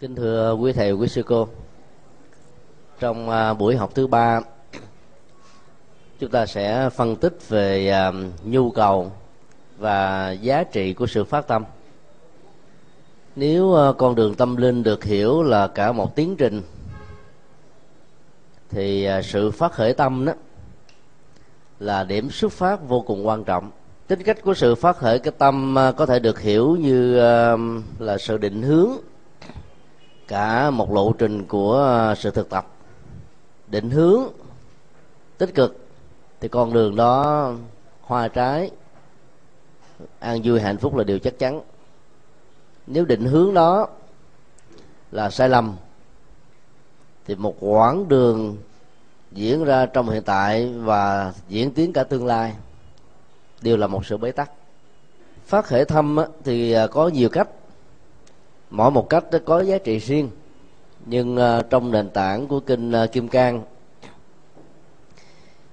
kính thưa quý thầy, quý sư cô. Trong à, buổi học thứ ba, chúng ta sẽ phân tích về à, nhu cầu và giá trị của sự phát tâm. Nếu à, con đường tâm linh được hiểu là cả một tiến trình, thì sự phát khởi tâm đó là điểm xuất phát vô cùng quan trọng. Tính cách của sự phát khởi cái tâm có thể được hiểu như là sự định hướng cả một lộ trình của ờ, sự thực tập. Định hướng tích cực thì con đường đó hoa trái. An vui, hạnh phúc là điều chắc chắn. Nếu định hướng đó là sai lầm, thì một quãng đường diễn ra trong hiện tại và diễn tiến cả tương lai đều là một sự bế tắc. Phát hệ thâm thì ờ, có nhiều cách mỗi một cách có giá trị riêng. Nhưng ờ, trong nền tảng của kinh ờ, kim cang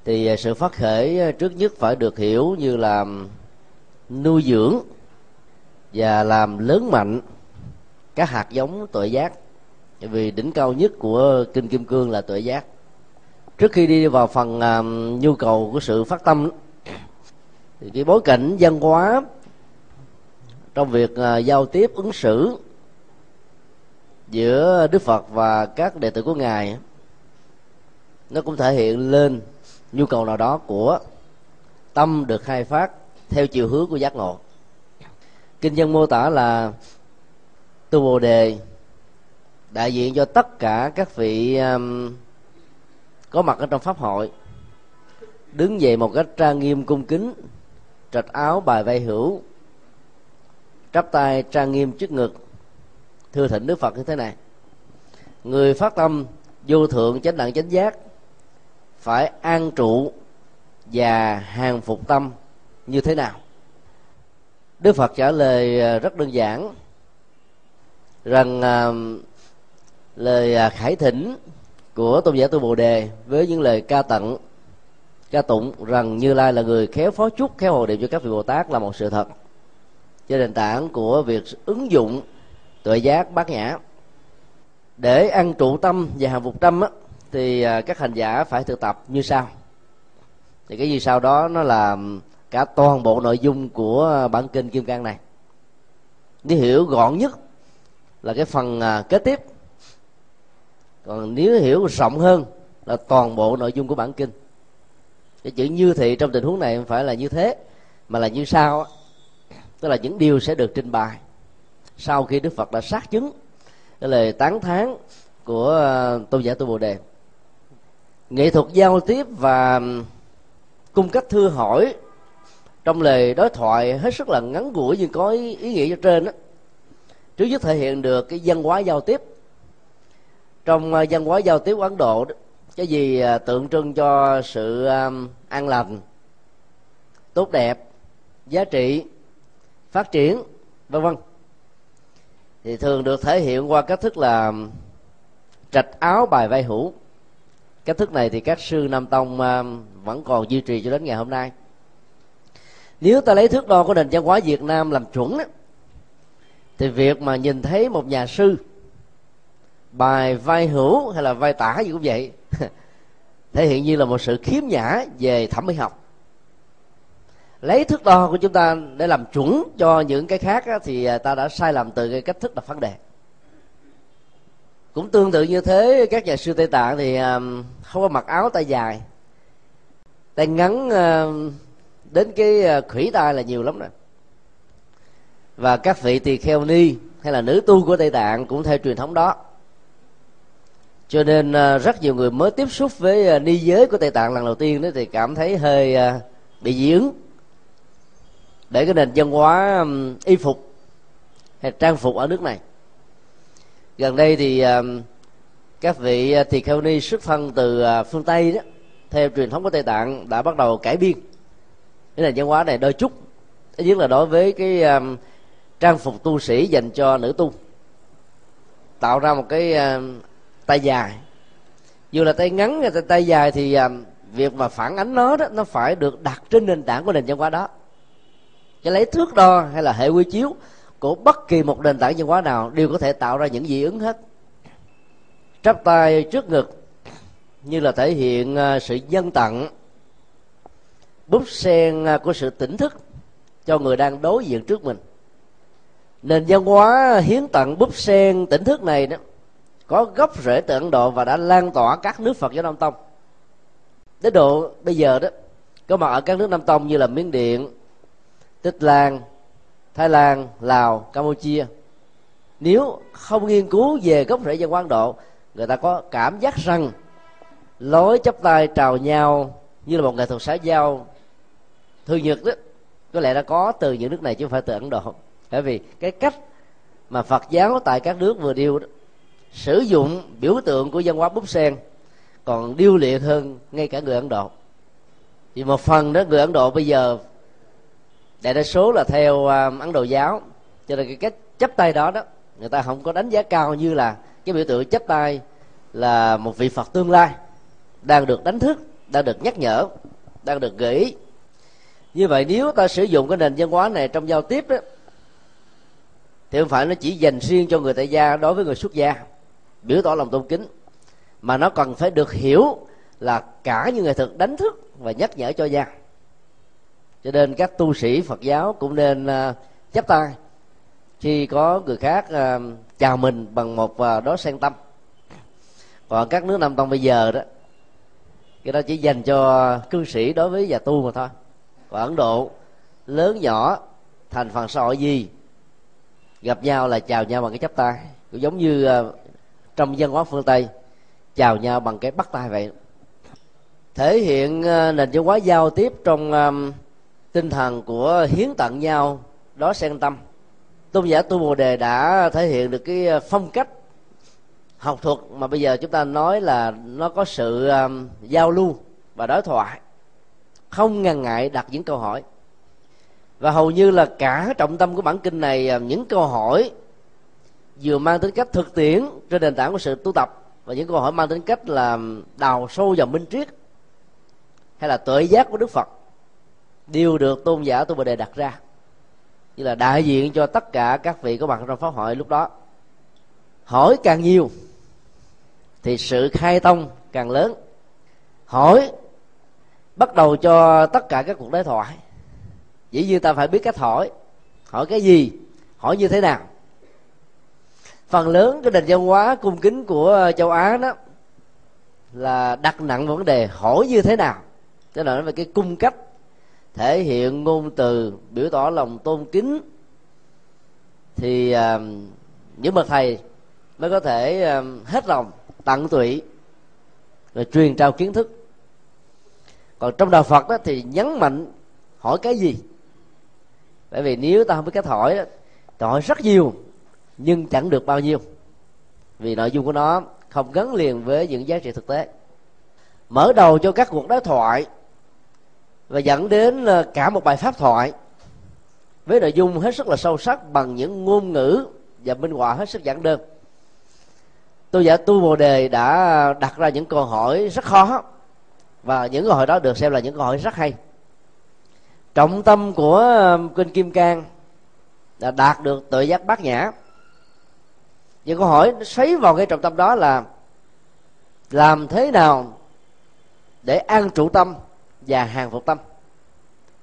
thì ờ, sự phát khởi trước nhất phải được hiểu như là nuôi dưỡng và làm lớn mạnh các hạt giống tội giác. Vì đỉnh cao nhất của kinh kim cương là tội giác. Trước khi đi vào phần uh, nhu cầu của sự phát tâm thì cái bối cảnh văn hóa trong việc uh, giao tiếp ứng xử giữa đức phật và các đệ tử của ngài nó cũng thể hiện lên nhu cầu nào đó của tâm được khai phát theo chiều hướng của giác ngộ. Kinh dân mô tả là tu bồ đề đại diện cho tất cả các vị um, có mặt ở trong pháp hội đứng dậy một cách trang nghiêm cung kính trạch áo bài vai hữu chắp tay trang nghiêm trước ngực thưa thỉnh đức phật như thế này. Người phát tâm vô thượng chánh đẳng chánh giác phải an trụ và hàng phục tâm như thế nào? Đức phật trả lời à, rất đơn giản rằng uh, lời à, khải thỉnh của tôn giả tu bồ đề với những lời ca tặng ca tụng rằng như lai là người khéo phó chúc khéo hộ điệp cho các vị bồ tát là một sự thật. Trên nền tảng của việc ứng dụng tuệ giác bát nhã. Để ăn trụ tâm và hàng phục tâm á, thì à, các hành giả phải thực tập như sau. Thì cái gì sau đó nó là cả toàn bộ nội dung của bản kinh kim cang này. Nếu hiểu gọn nhất là cái phần à, kế tiếp. Còn nếu hiểu rộng hơn là toàn bộ nội dung của bản kinh. Cái chữ như thị trong tình huống này không phải là như thế mà là như sau tức là những điều sẽ được trình bày sau khi đức phật đã xác chứng cái lời tán thán của ờ, tôn giả tu bồ đề. Nghệ thuật giao tiếp và cung cách thưa hỏi trong lời đối thoại hết sức là ngắn ngủi nhưng có ý, ý nghĩa cho trên đó trước nhất thể hiện được cái văn hóa giao tiếp. Trong ờ, văn hóa giao tiếp của ấn độ đó, cái gì ờ, tượng trưng cho sự an lành tốt đẹp giá trị phát triển vân vân thì thường được thể hiện qua cách thức là trạch áo bài vai hữu cách thức này thì các sư nam tông vẫn còn duy trì cho đến ngày hôm nay. Nếu ta lấy thước đo của nền văn hóa việt nam làm chuẩn thì việc mà nhìn thấy một nhà sư bài vai hữu hay là vai tả gì cũng vậy, thể hiện như là một sự khiếm nhã về thẩm mỹ học lấy thước đo của chúng ta để làm chuẩn cho những cái khác á, thì à, ta đã sai lầm từ cái cách thức đặt vấn đề. Cũng tương tự như thế các nhà sư tây tạng thì à, không có mặc áo tay dài. Tay ngắn à, đến cái khủy tay là nhiều lắm rồi. Và các vị tỳ kheo ni hay là nữ tu của tây tạng cũng theo truyền thống đó. Cho nên rất nhiều người mới tiếp xúc với ni giới của tây tạng lần đầu tiên đó thì cảm thấy hơi bị dị ứng để cái nền văn hóa y phục, hay trang phục ở nước này. Gần đây thì các vị à, tỳ kheo ni xuất thân từ à, phương tây đó, theo truyền thống của tây tạng, đã bắt đầu cải biên. Cái nền văn hóa này đôi chút thứ nhất là đối với cái trang phục tu sĩ dành cho nữ tu. Tạo ra một cái tay dài. Dù là tay ngắn hay tay dài thì việc mà phản ánh nó đó, nó phải được đặt trên nền tảng của nền văn hóa đó cái lấy thước đo hay là hệ quy chiếu của bất kỳ một nền tảng văn hóa nào đều có thể tạo ra những dị ứng hết. Chắp tay trước ngực như là thể hiện à, sự dân tặng bút sen à, của sự tỉnh thức cho người đang đối diện trước mình. Nền văn hóa hiến tặng búp sen tỉnh thức này đó có gốc rễ từ ấn độ và đã lan tỏa các nước phật giáo nam tông. Đến độ bây giờ đó, có mặt ở các nước nam tông như là miến điện tích lan thái lan lào campuchia. Nếu không nghiên cứu về gốc rễ văn hóa ấn độ người ta có cảm giác rằng lối chấp tay trào nhau như là một nghệ thuật xã giao thư nhật đó có lẽ đã có từ những nước này chứ không phải từ ấn độ. Bởi vì cái cách mà phật giáo tại các nước vừa điêu đó, sử dụng biểu tượng của văn hóa búp sen còn điêu luyện hơn ngay cả người ấn độ. Thì một phần đó người ấn độ bây giờ đại đa số là theo à, ấn độ giáo. Cho nên cái cách chấp tay đó đó, người ta không có đánh giá cao như là cái biểu tượng chấp tay là một vị phật tương lai đang được đánh thức, đang được nhắc nhở, đang được gợi ý. Như vậy nếu ta sử dụng cái nền văn hóa này trong giao tiếp đó, thì không phải nó chỉ dành riêng cho người tại gia đối với người xuất gia, biểu tỏ lòng tôn kính, mà nó cần phải được hiểu là cả những người thực đánh thức và nhắc nhở cho gia cho nên các tu sĩ phật giáo cũng nên chấp chắp tay. Khi có người khác à, chào mình bằng một à, uh, đó sen tâm. Còn các nước nam tông bây giờ đó cái đó chỉ dành cho cư sĩ đối với già tu mà thôi. Còn ấn độ lớn nhỏ thành phần xã hội gì gặp nhau là chào nhau bằng cái chắp tay. Cũng giống như trong dân hóa phương tây chào nhau bằng cái bắt tay vậy. Thể hiện nền văn hóa giao tiếp trong tinh thần của hiến tặng nhau đó sen tâm. Tôn giả tu bồ đề đã thể hiện được cái ờ, phong cách học thuật mà bây giờ chúng ta nói là nó có sự um, giao lưu và đối thoại không ngần ngại đặt những câu hỏi. Và hầu như là cả trọng tâm của bản kinh này những câu hỏi vừa mang tính cách thực tiễn trên nền tảng của sự tu tập và những câu hỏi mang tính cách là đào sâu vào minh triết hay là tuệ giác của đức phật đều được tôn giả tu bồ đề đặt ra như là đại diện cho tất cả các vị có mặt trong pháp hội lúc đó. Hỏi càng nhiều thì sự khai tông càng lớn. Hỏi bắt đầu cho tất cả các cuộc đối thoại. Dĩ nhiên ta phải biết cách hỏi. Hỏi cái gì? Hỏi như thế nào? Phần lớn cái nền văn hóa cung kính của châu á đó là đặt nặng vấn đề hỏi như thế nào. Tức là nói về cái cung cách thể hiện ngôn từ biểu tỏ lòng tôn kính thì à, những bậc thầy mới có thể à, hết lòng tận tụy rồi truyền trao kiến thức. Còn trong đạo phật đó thì nhấn mạnh hỏi cái gì? Bởi vì nếu ta không biết cách hỏi đó, thì hỏi rất nhiều nhưng chẳng được bao nhiêu. Vì nội dung của nó không gắn liền với những giá trị thực tế. Mở đầu cho các cuộc đối thoại và dẫn đến ờ, cả một bài pháp thoại với nội dung hết sức là sâu sắc bằng những ngôn ngữ và minh họa hết sức giản đơn. Tôi giả tu bồ đề đã đặt ra những câu hỏi rất khó và những câu hỏi đó được xem là những câu hỏi rất hay. Trọng tâm của kinh kim cang là đạt được tự giác bát nhã. Những câu hỏi xoáy vào cái trọng tâm đó là làm thế nào để an trụ tâm? Và hàng phục tâm.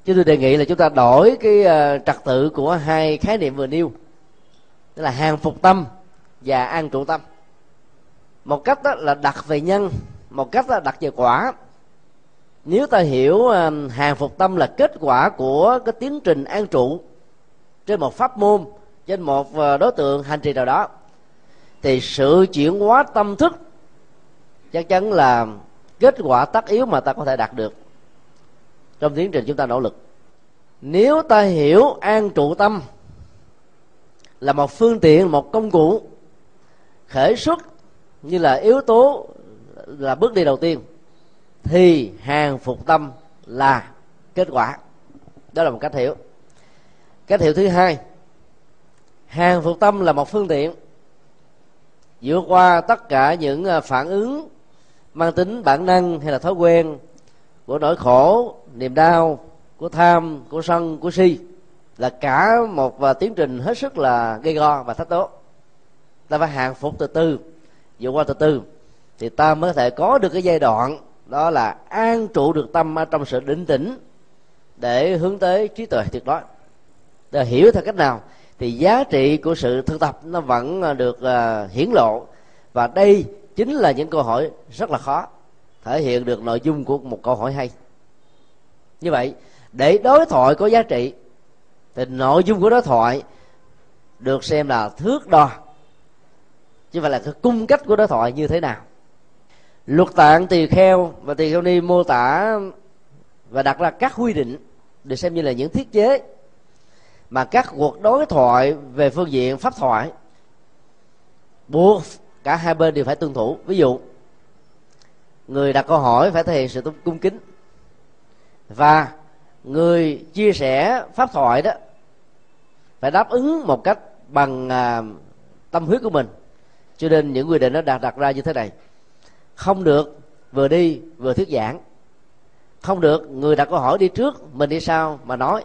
Chứ tôi đề nghị là chúng ta đổi cái ờ, trật tự của hai khái niệm vừa nêu, tức là hàng phục tâm và an trụ tâm. Một cách đó là đặt về nhân, một cách là đặt về quả. Nếu ta hiểu ờ, hàng phục tâm là kết quả của cái tiến trình an trụ trên một pháp môn, trên một ờ, đối tượng, hành trì nào đó, thì sự chuyển hóa tâm thức chắc chắn là kết quả tất yếu mà ta có thể đạt được trong tiến trình chúng ta nỗ lực. Nếu ta hiểu an trụ tâm là một phương tiện, một công cụ khởi xuất như là yếu tố là bước đi đầu tiên, thì hàng phục tâm là kết quả. Đó là một cách hiểu. Cách hiểu thứ hai, hàng phục tâm là một phương tiện. Vượt qua tất cả những à, phản ứng mang tính bản năng hay là thói quen của nỗi khổ niềm đau của tham của sân của si là cả một và tiến trình hết sức là gây go và thách đố. Ta phải hàng phục từ từ vượt qua từ từ thì ta mới có thể có được cái giai đoạn đó là an trụ được tâm ở trong sự định tĩnh để hướng tới trí tuệ tuyệt đối. Để hiểu theo cách nào thì giá trị của sự thực tập nó vẫn à, được uh, hiển lộ. Và đây chính là những câu hỏi rất là khó thể hiện được nội dung của một câu hỏi hay như vậy, để đối thoại có giá trị, thì nội dung của đối thoại được xem là thước đo, chứ phải là cái cung cách của đối thoại như thế nào. Luật tạng tỳ kheo và tỳ kheo ni mô tả và đặt ra các quy định được xem như là những thiết chế mà các cuộc đối thoại về phương diện pháp thoại buộc cả hai bên đều phải tuân thủ. Ví dụ, người đặt câu hỏi phải thể hiện sự cung kính và người chia sẻ pháp thoại đó phải đáp ứng một cách bằng à, tâm huyết của mình. Cho nên những quy định nó đặt đặt ra như thế này. Không được vừa đi vừa thuyết giảng. Không được người đặt câu hỏi đi trước mình đi sau mà nói.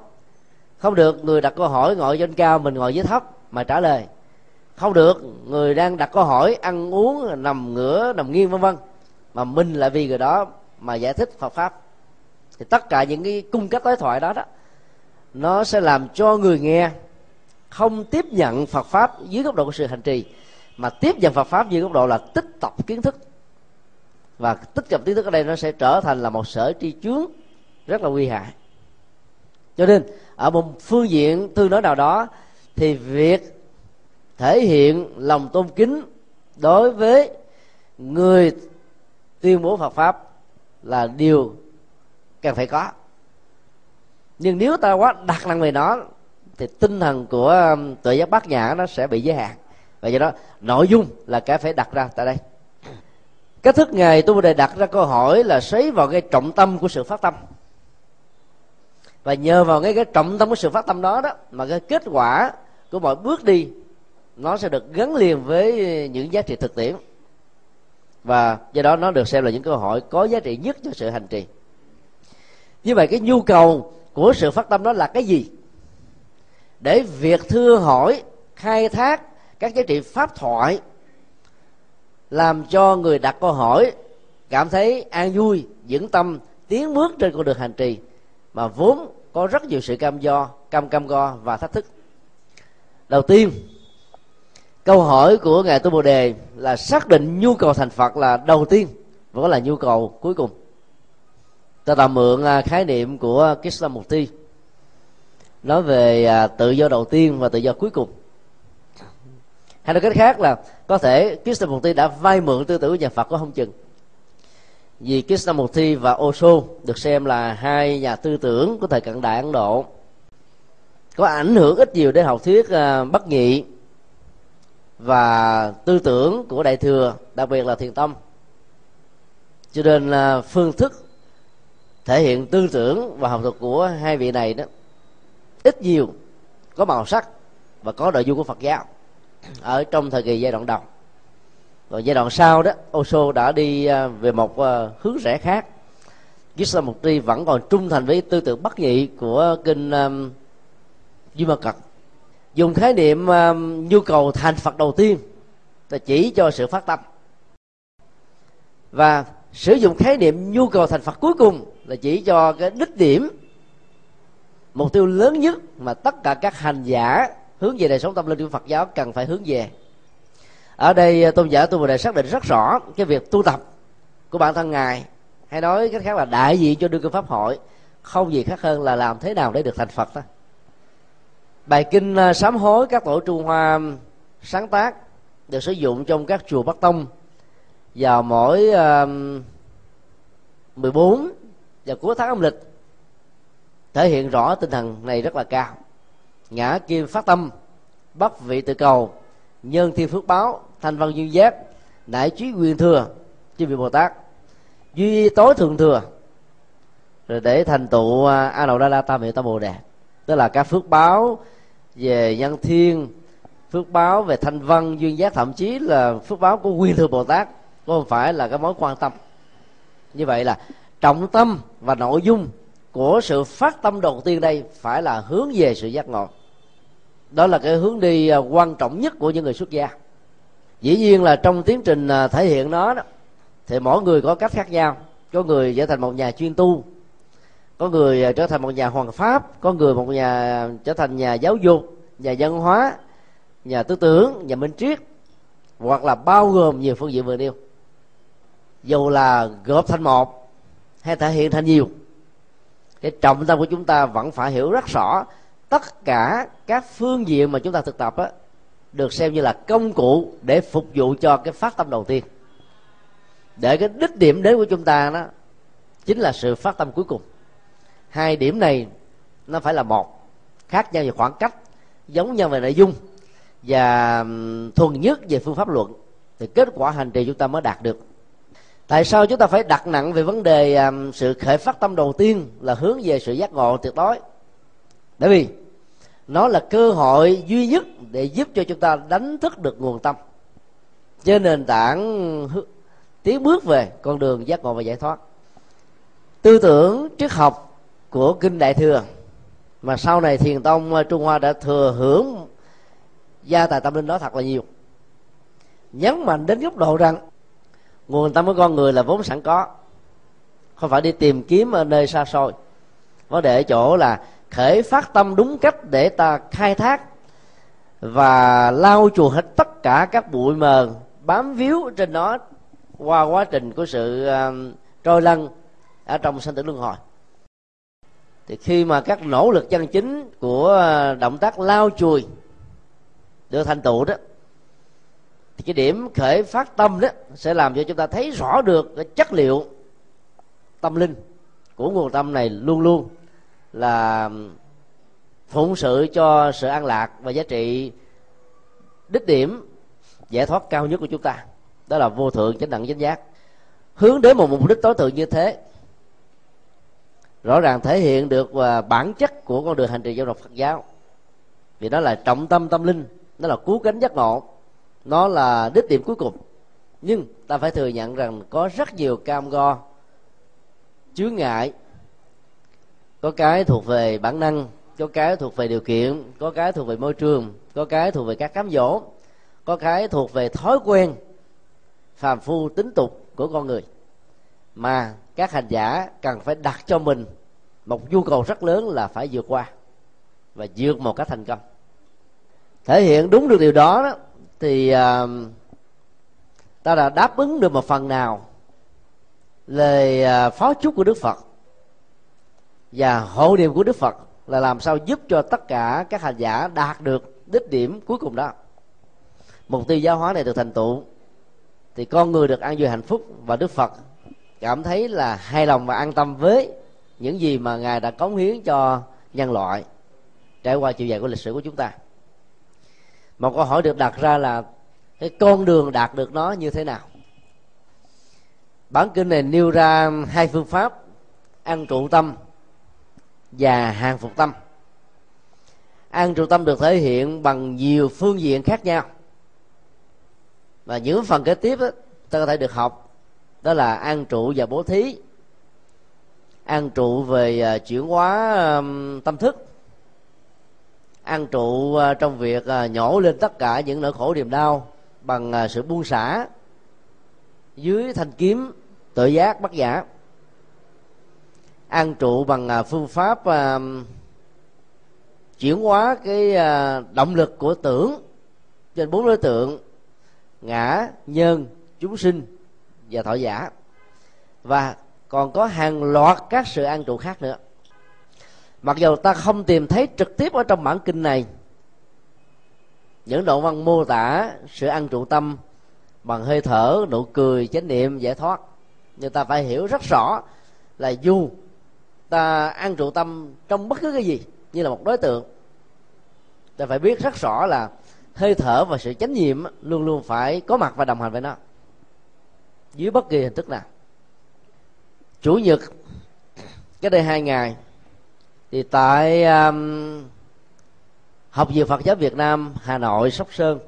Không được người đặt câu hỏi ngồi trên cao mình ngồi dưới thấp mà trả lời. Không được người đang đặt câu hỏi ăn uống nằm ngửa nằm nghiêng vân vân mà mình lại vì người đó mà giải thích Phật pháp thì tất cả những cái cung cách đối thoại đó đó, nó sẽ làm cho người nghe không tiếp nhận Phật pháp dưới góc độ của sự hành trì, mà tiếp nhận Phật pháp dưới góc độ là tích tập kiến thức. Và tích tập kiến thức ở đây nó sẽ trở thành là một sở tri chướng rất là nguy hại. Cho nên, ở một phương diện tương đối nào đó, thì việc thể hiện lòng tôn kính đối với người tuyên bố Phật pháp là điều cần phải có. Nhưng nếu ta quá đặt nặng về nó thì tinh thần của um, tự giác bát nhã nó sẽ bị giới hạn. Và do đó nội dung là cái phải đặt ra tại đây. Cách thức ngày tôi đề đặt ra câu hỏi là xoáy vào cái trọng tâm của sự phát tâm. Và nhờ vào cái cái trọng tâm của sự phát tâm đó đó mà cái kết quả của mọi bước đi nó sẽ được gắn liền với những giá trị thực tiễn. Và do đó nó được xem là những câu hỏi có giá trị nhất cho sự hành trì như vậy cái nhu cầu của sự phát tâm đó là cái gì? Để việc thưa hỏi, khai thác các giá trị pháp thoại, làm cho người đặt câu hỏi, cảm thấy an vui, vững tâm, tiến bước trên con đường hành trì, mà vốn có rất nhiều sự cam do, cam cam go và thách thức. Đầu tiên, câu hỏi của ngài tu bồ đề là xác định nhu cầu thành phật là đầu tiên và là nhu cầu cuối cùng ta tạm mượn à, khái niệm của Krishnamurti nói về à, tự do đầu tiên và tự do cuối cùng. Hay nói cách khác là, có thể Krishnamurti đã vay mượn tư tưởng của nhà Phật có không chừng. Vì Krishnamurti và Osho được xem là hai nhà tư tưởng của thời cận đại Ấn Độ, có ảnh hưởng ít nhiều đến học thuyết à, bất nhị và tư tưởng của đại thừa, đặc biệt là thiền tâm cho nên là phương thức thể hiện tư tưởng và học thuật của hai vị này đó ít nhiều có màu sắc và có nội dung của Phật giáo ở trong thời kỳ giai đoạn đầu. Rồi giai đoạn sau đó Osho đã đi à, về một à, hướng rẽ khác. Krishnamurti vẫn còn trung thành với tư tưởng bất nhị của kinh à, um, Duy Ma Cật. Dùng khái niệm um, nhu cầu thành Phật đầu tiên là chỉ cho sự phát tâm. Và sử dụng khái niệm nhu cầu thành Phật cuối cùng là chỉ cho cái đích điểm mục tiêu lớn nhất mà tất cả các hành giả hướng về đời sống tâm linh của Phật giáo cần phải hướng về. Ở đây à, tôn giả tu bồ đề xác định rất rõ cái việc tu tập của bản thân ngài hay nói cách khác là đại diện cho đương kim pháp hội không gì khác hơn là làm thế nào để được thành phật đó. Bài kinh à, sám hối các tổ trung hoa sáng tác được sử dụng trong các chùa bắc tông vào mỗi uh, 14 và cuối tháng âm lịch, thể hiện rõ tinh thần này rất là cao. Ngã kim phát tâm bất vị tự cầu, nhân thiên phước báo, thanh văn duyên giác đại trí quyền thừa, chư vị bồ tát. Duy tối thượng thừa, rồi để thành tựu à, a nậu đa la tam hiệu tam bồ đề. Tức là các phước báo về nhân thiên, phước báo về thanh văn duyên giác, thậm chí là phước báo của quyền thừa bồ tát, cũng không phải là cái mối quan tâm. Như vậy là trọng tâm và nội dung của sự phát tâm đầu tiên đây phải là hướng về sự giác ngộ. Đó là cái hướng đi à, quan trọng nhất của những người xuất gia. Dĩ nhiên là trong tiến trình à, thể hiện nó đó, thì mỗi người có cách khác nhau. Có người trở thành một nhà chuyên tu, có người à, trở thành một nhà hoàng pháp, có người một nhà trở thành nhà giáo dục, nhà văn hóa, nhà tư tưởng, nhà minh triết, hoặc là bao gồm nhiều phương diện vừa nêu. Dù là gộp thành một hay thể hiện thành nhiều. Cái trọng tâm của chúng ta vẫn phải hiểu rất rõ tất cả các phương diện mà chúng ta thực tập á, được xem như là công cụ để phục vụ cho cái phát tâm đầu tiên. Để cái đích điểm đến của chúng ta đó chính là sự phát tâm cuối cùng. Hai điểm này nó phải là một khác nhau về khoảng cách giống nhau về nội dung và thuần nhất về phương pháp luận. Thì kết quả hành trì chúng ta mới đạt được tại sao chúng ta phải đặt nặng về vấn đề à, sự khởi phát tâm đầu tiên là hướng về sự giác ngộ tuyệt đối? Bởi vì nó là cơ hội duy nhất để giúp cho chúng ta đánh thức được nguồn tâm. Trên nền tảng tiến bước về con đường giác ngộ và giải thoát. Tư tưởng triết học của kinh đại thừa, mà sau này thiền tông à, trung hoa đã thừa hưởng gia tài tâm linh đó thật là nhiều. Nhấn mạnh đến góc độ rằng nguồn tâm của con người là vốn sẵn có. Không phải đi tìm kiếm ở nơi xa xôi. Vấn đề ở chỗ là khởi phát tâm đúng cách để ta khai thác và lau chùi hết tất cả các bụi mờ bám víu trên nó qua quá trình của sự uh, trôi lăn ở trong sanh tử luân hồi. Thì khi mà các nỗ lực chân chính của uh, động tác lau chùi được thành tựu đó thì cái điểm khởi phát tâm đó sẽ làm cho chúng ta thấy rõ được cái chất liệu tâm linh của nguồn tâm này luôn luôn là phụng sự cho sự an lạc và giá trị đích điểm giải thoát cao nhất của chúng ta. Đó là vô thượng chánh đẳng chánh giác. Hướng đến một mục đích tối thượng như thế, rõ ràng thể hiện được bản chất của con đường hành trì giáo dục Phật giáo. Vì đó là trọng tâm tâm linh, nó là cứu cánh giác ngộ nó là đích điểm cuối cùng. Nhưng ta phải thừa nhận rằng có rất nhiều cam go chướng ngại. Có cái thuộc về bản năng có cái thuộc về điều kiện có cái thuộc về môi trường có cái thuộc về các cám dỗ có cái thuộc về thói quen phàm phu tính tục của con người. Mà các hành giả cần phải đặt cho mình một nhu cầu rất lớn là phải vượt qua và vượt một cách thành công. Thể hiện đúng được điều đó, đó thì uh, ta đã đáp ứng được một phần nào lời uh, à, phó chúc của đức phật. Và hộ niệm của đức phật là làm sao giúp cho tất cả các hành giả đạt được đích điểm cuối cùng đó. Mục tiêu giáo hóa này được thành tựu. Thì con người được an vui hạnh phúc và đức phật cảm thấy là hài lòng và an tâm với những gì mà ngài đã cống hiến cho nhân loại trải qua chiều dài của lịch sử của chúng ta một câu hỏi được đặt ra là cái con đường đạt được nó như thế nào? Bản kinh này nêu ra hai phương pháp ăn trụ tâm và hàng phục tâm. Ăn trụ tâm được thể hiện bằng nhiều phương diện khác nhau. Và những phần kế tiếp đó, ta có thể được học đó là an trụ và bố thí an trụ về à, chuyển hóa tâm thức an trụ à, trong việc à, nhổ lên tất cả những nỗi khổ niềm đau bằng à, sự buông xả dưới thanh kiếm tự giác bất giả. An trụ bằng phương pháp chuyển hóa cái động lực của tưởng trên bốn đối tượng ngã, nhân, chúng sinh và thọ giả. Và còn có hàng loạt các sự an trụ khác nữa mặc dù ta không tìm thấy trực tiếp ở trong bản kinh này, những đoạn văn mô tả sự ăn trụ tâm bằng hơi thở, nụ cười, chánh niệm giải thoát. Nhưng ta phải hiểu rất rõ là dù ta ăn trụ tâm trong bất cứ cái gì như là một đối tượng, ta phải biết rất rõ là hơi thở và sự chánh niệm luôn luôn phải có mặt và đồng hành với nó. Dưới bất kỳ hình thức nào. Chủ nhật, cái đây hai ngày thì tại um, học viện Phật giáo Việt Nam Hà Nội Sóc Sơn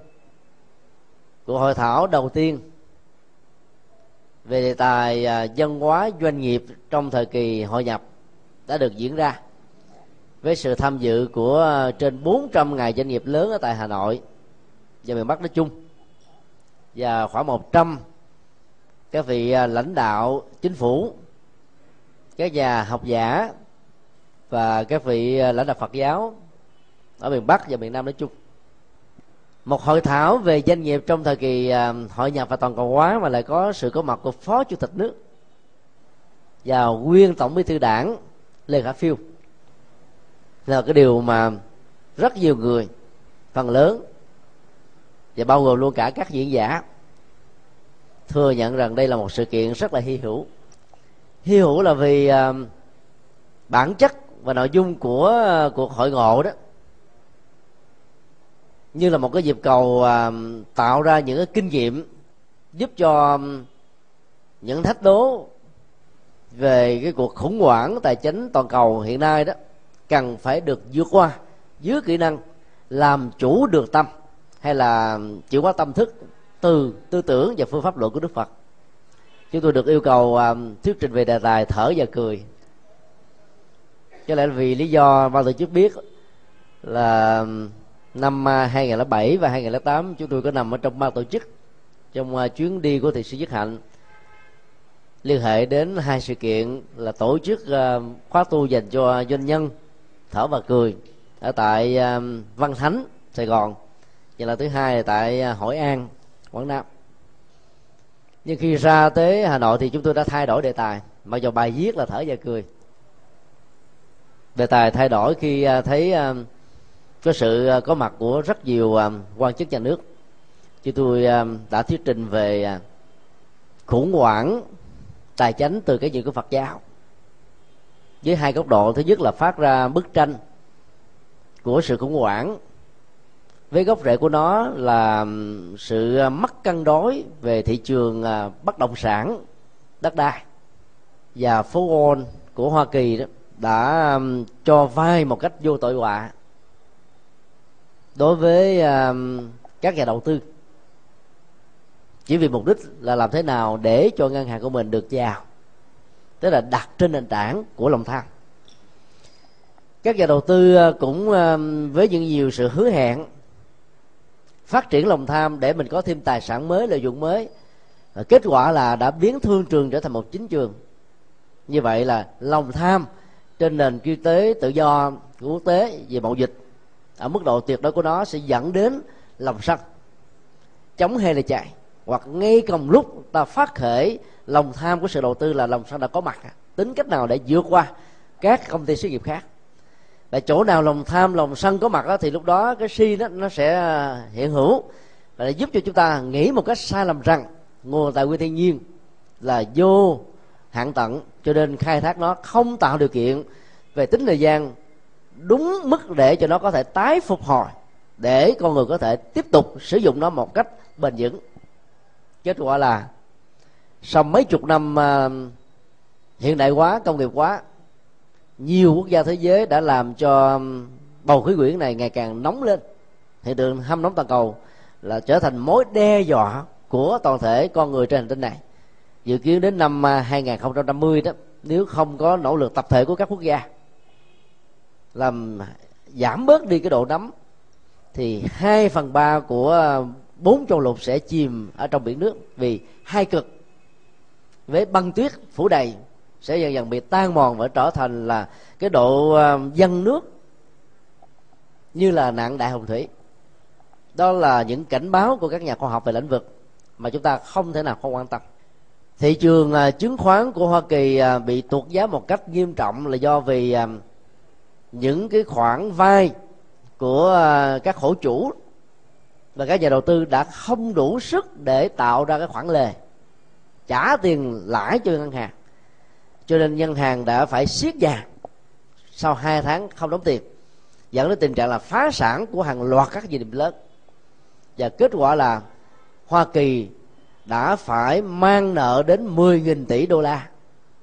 cuộc hội thảo đầu tiên về đề tài à, uh, dân hóa doanh nghiệp trong thời kỳ hội nhập đã được diễn ra với sự tham dự của à, trên 400 ngày doanh nghiệp lớn ở tại Hà Nội và miền Bắc nói chung và khoảng 100 các vị à, lãnh đạo chính phủ các nhà học giả và các vị ờ, lãnh đạo Phật giáo ở miền Bắc và miền Nam nói chung. Một hội thảo về doanh nghiệp trong thời kỳ ờ, hội nhập và toàn cầu hóa mà lại có sự có mặt của phó chủ tịch nước và nguyên tổng bí thư đảng lê khả phiêu. Là cái điều mà rất nhiều người phần lớn và bao gồm luôn cả các diễn giả thừa nhận rằng đây là một sự kiện rất là hy hữu. Hy hữu là vì uh, bản chất và nội dung của à, cuộc hội ngộ đó, như là một cái dịp cầu à, tạo ra những cái kinh nghiệm giúp cho à, những thách đố về cái cuộc khủng hoảng tài chính toàn cầu hiện nay đó cần phải được vượt qua dưới kỹ năng làm chủ được tâm hay là chịu quá tâm thức từ tư tưởng và phương pháp luận của đức phật. Chúng tôi được yêu cầu thuyết trình về đề tài thở và cười có lẽ vì lý do ban tổ chức biết là năm à, 2007 và 2008 chúng tôi có nằm ở trong ban tổ chức, trong à, chuyến đi của thị sĩ Nhất Hạnh. Liên hệ đến hai sự kiện là tổ chức à, khóa tu dành cho doanh nhân thở và cười ở tại Văn Thánh, Sài Gòn. Và là thứ hai là tại Hội An, Quảng Nam. Nhưng khi ra tới Hà Nội thì chúng tôi đã thay đổi đề tài, mặc dù bài viết là thở và cười đề tài thay đổi khi à, thấy à, có sự à, có mặt của rất nhiều quan chức nhà nước. Chứ tôi đã thuyết trình về khủng hoảng tài chánh từ cái gì của phật giáo. Với hai góc độ, thứ nhất là phát ra bức tranh của sự khủng hoảng. Với gốc rễ của nó là sự mất cân đối về thị trường bất động sản đất đai và phố Wall của Hoa Kỳ đó đã um, cho vay một cách vô tội họa đối với um, các nhà đầu tư. Chỉ vì mục đích là làm thế nào để cho ngân hàng của mình được giàu, tức là đặt trên nền tảng của lòng tham. Các nhà đầu tư uh, cũng um, với những nhiều sự hứa hẹn, phát triển lòng tham để mình có thêm tài sản mới, lợi dụng mới. Và kết quả là đã biến thương trường trở thành một chính trường. Như vậy là lòng tham trên nền kinh tế tự do của quốc tế về mậu dịch ở mức độ tuyệt đối của nó sẽ dẫn đến lòng sân chống hay là chạy. Hoặc ngay cùng lúc ta phát khởi lòng tham của sự đầu tư là lòng sân đã có mặt. Tính cách nào để vượt qua các công ty xí nghiệp khác? Tại chỗ nào lòng tham lòng sân có mặt đó, thì lúc đó cái si đó nó sẽ à, hiện hữu. Và để giúp cho chúng ta nghĩ một cách sai lầm rằng nguồn tài nguyên thiên nhiên là vô hạn tận cho nên khai thác nó không tạo điều kiện về tính thời gian đúng mức để cho nó có thể tái phục hồi để con người có thể tiếp tục sử dụng nó một cách bền vững. Kết quả là sau mấy chục năm uh, hiện đại hóa công nghiệp hóa nhiều quốc gia thế giới đã làm cho bầu khí quyển này ngày càng nóng lên. Hiện tượng hâm nóng toàn cầu là trở thành mối đe dọa của toàn thể con người trên hành tinh này dự kiến đến năm à, 2050 đó, nếu không có nỗ lực tập thể của các quốc gia làm giảm bớt đi cái độ nóng thì hai phần ba của bốn châu lục sẽ chìm ở trong biển nước vì hai cực. Với băng tuyết phủ đầy, sẽ dần dần bị tan mòn và trở thành là cái độ à, dân nước như là nạn đại hồng thủy. Đó là những cảnh báo của các nhà khoa học về lĩnh vực mà chúng ta không thể nào không quan tâm thị trường à, chứng khoán của hoa kỳ à, bị tuột giá một cách nghiêm trọng là do vì à, những cái khoản vay của các khổ chủ và các nhà đầu tư đã không đủ sức để tạo ra cái khoản lề, trả tiền lãi cho ngân hàng. Cho nên ngân hàng đã phải siết vàng sau hai tháng không đóng tiền, dẫn đến tình trạng là phá sản của hàng loạt các doanh nghiệp lớn. Và kết quả là Hoa Kỳ đã phải mang nợ đến 10.000 tỷ đô la.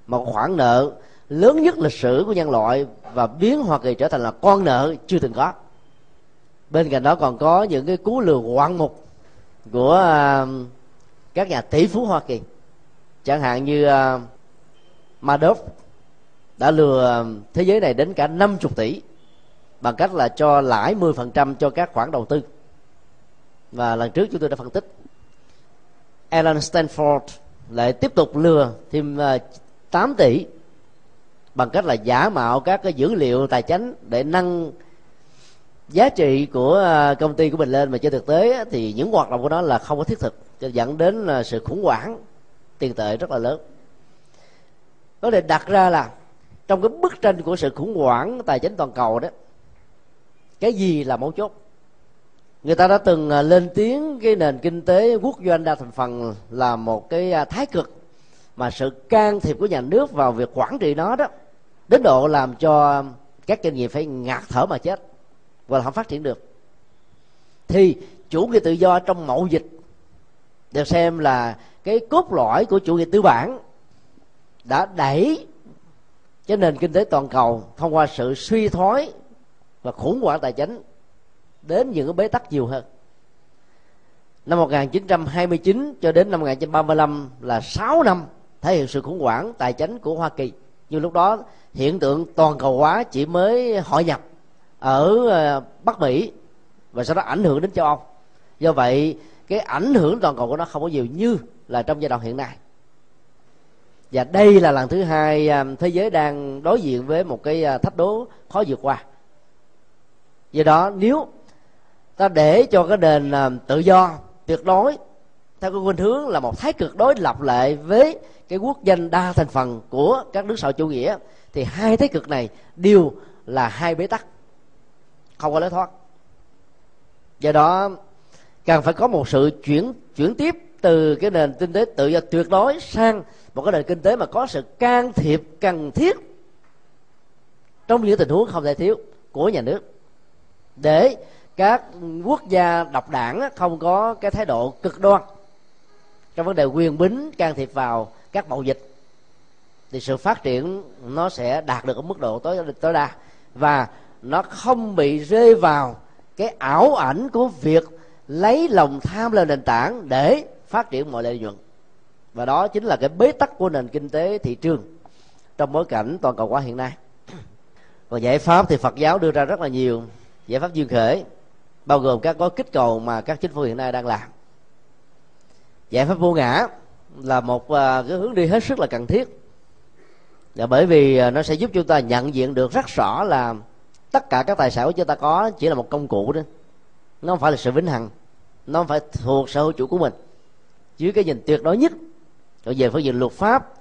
Một khoản nợ lớn nhất lịch sử của nhân loại và biến Hoa Kỳ trở thành là con nợ chưa từng có. Bên cạnh đó còn có những cái cú lừa ngoạn mục của à, các nhà tỷ phú Hoa Kỳ. Chẳng hạn như à, Madoff đã lừa thế giới này đến cả 50 tỷ bằng cách là cho lãi 10% cho các khoản đầu tư. Và lần trước chúng tôi đã phân tích Alan Stanford lại tiếp tục lừa thêm ờ, 8 tỷ bằng cách là giả mạo các cái dữ liệu tài chính để nâng giá trị của ờ, công ty của mình lên. Mà trên thực tế thì những hoạt động của nó là không có thiết thực dẫn đến là sự khủng hoảng tiền tệ rất là lớn. Vấn đề đặt ra là trong cái bức tranh của sự khủng hoảng tài chính toàn cầu đó, cái gì là mấu chốt? Người ta đã từng à, lên tiếng cái nền kinh tế quốc doanh đa thành phần là một cái à, thái cực. Mà sự can thiệp của nhà nước vào việc quản trị nó đó, đến độ làm cho các doanh nghiệp phải ngạt thở mà chết và không phát triển được. Thì chủ nghĩa tự do trong mậu dịch được xem là cái cốt lõi của chủ nghĩa tư bản đã đẩy cái nền kinh tế toàn cầu thông qua sự suy thoái và khủng hoảng tài chính đến những cái bế tắc nhiều hơn. Năm 1929 cho đến năm 1935 là 6 năm thể hiện sự khủng hoảng tài chính của Hoa Kỳ. Nhưng lúc đó, hiện tượng toàn cầu hóa chỉ mới hội nhập ở ờ, Bắc Mỹ và sau đó ảnh hưởng đến châu Âu. Do vậy, cái ảnh hưởng toàn cầu của nó không có nhiều như là trong giai đoạn hiện nay. Và đây là lần thứ hai ờ, thế giới đang đối diện với một cái ờ, thách đố khó vượt qua. Do đó, nếu ta để cho cái nền à, tự do, tuyệt đối. Theo cái khuynh hướng là một thái cực đối lập lệ với cái quốc danh đa thành phần của các nước xã chủ nghĩa, thì hai thái cực này đều là hai bế tắc, không có lối thoát. Do đó cần phải có một sự chuyển chuyển tiếp từ cái nền kinh tế tự do tuyệt đối sang một cái nền kinh tế mà có sự can thiệp cần thiết trong những tình huống không thể thiếu của nhà nước để các quốc gia độc đảng không có cái thái độ cực đoan trong vấn đề quyền bính, can thiệp vào các mậu dịch, thì sự phát triển nó sẽ đạt được ở mức độ tối tối đa. Và nó không bị rơi vào cái ảo ảnh của việc lấy lòng tham lên nền tảng để phát triển mọi lợi nhuận. Và đó chính là cái bế tắc của nền kinh tế thị trường trong bối cảnh toàn cầu hóa hiện nay. Và giải pháp thì Phật giáo đưa ra rất là nhiều giải pháp duyên khởi bao gồm các gói kích cầu mà các chính phủ hiện nay đang làm. Giải pháp vô ngã là một à, cái hướng đi hết sức là cần thiết. Và bởi vì à, nó sẽ giúp chúng ta nhận diện được rất rõ là tất cả các tài sản của chúng ta có chỉ là một công cụ đó. Nó không phải là sự vĩnh hằng, nó không phải thuộc sở hữu chủ của mình. Dưới cái nhìn tuyệt đối nhất còn về phương diện luật pháp,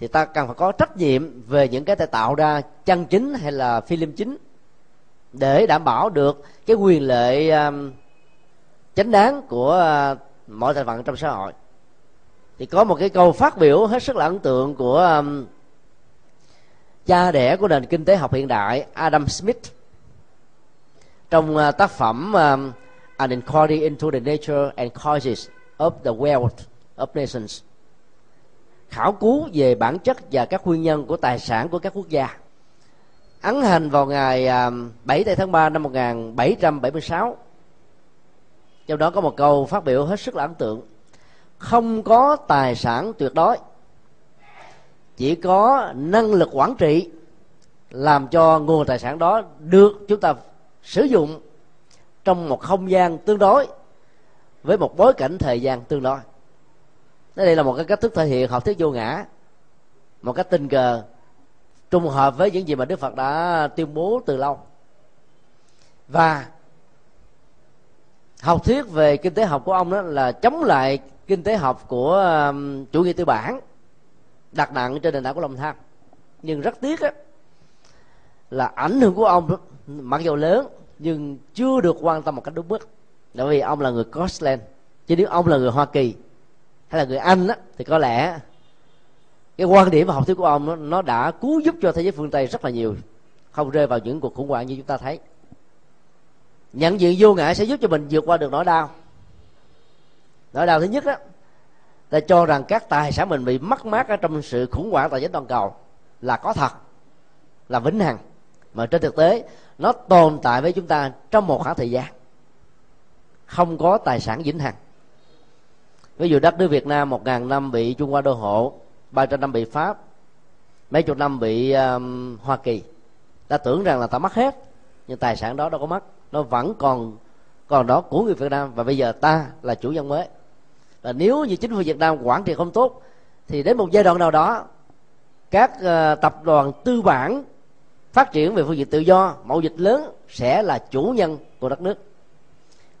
thì ta cần phải có trách nhiệm về những cái ta tạo ra chân chính hay là phi phim chính để đảm bảo được cái quyền lợi um, chánh đáng của uh, mọi thành phần trong xã hội. Thì có một cái câu phát biểu hết sức là ấn tượng của um, cha đẻ của nền kinh tế học hiện đại Adam Smith trong uh, tác phẩm um, An Inquiry into the Nature and Causes of the Wealth of Nations, khảo cứu về bản chất và các nguyên nhân của tài sản của các quốc gia ấn hành vào ngày à, 7 tháng 3 năm 1776 trong đó có một câu phát biểu hết sức là ấn tượng. Không có tài sản tuyệt đối, chỉ có năng lực quản trị làm cho nguồn tài sản đó được chúng ta sử dụng trong một không gian tương đối với một bối cảnh thời gian tương đối. Đây là một cái cách thức thể hiện học thuyết vô ngã, một cách tình cờ trùng hợp với những gì mà đức phật đã tuyên bố từ lâu. Và học thuyết về kinh tế học của ông đó là chống lại kinh tế học của um, chủ nghĩa tư bản đặt nặng trên nền tảng của lòng tham. Nhưng rất tiếc á, là ảnh hưởng của ông mặc dù lớn nhưng chưa được quan tâm một cách đúng mức. Bởi vì ông là người Scotland chứ nếu ông là người Hoa Kỳ hay là người Anh á, thì có lẽ cái quan điểm và học thuyết của ông nó, nó đã cứu giúp cho thế giới phương Tây rất là nhiều không rơi vào những cuộc khủng hoảng như chúng ta thấy. Nhận diện vô ngại sẽ giúp cho mình vượt qua được nỗi đau. Nỗi đau thứ nhất đó ta cho rằng các tài sản mình bị mất mát ở trong sự khủng hoảng tài chính toàn cầu là có thật là vĩnh hằng. Mà trên thực tế nó tồn tại với chúng ta trong một khoảng thời gian. Không có tài sản vĩnh hằng. Ví dụ đất nước Việt Nam một ngàn năm bị Trung Hoa đô hộ ba trăm năm bị Pháp mấy chục năm bị um, hoa kỳ. Ta tưởng rằng là ta mất hết nhưng tài sản đó đâu có mất nó vẫn còn còn đó của người việt nam. Và bây giờ ta là chủ nhân mới. Và nếu như chính phủ việt nam quản trị không tốt thì đến một giai đoạn nào đó các uh, tập đoàn tư bản phát triển về phương diện tự do mậu dịch lớn sẽ là chủ nhân của đất nước.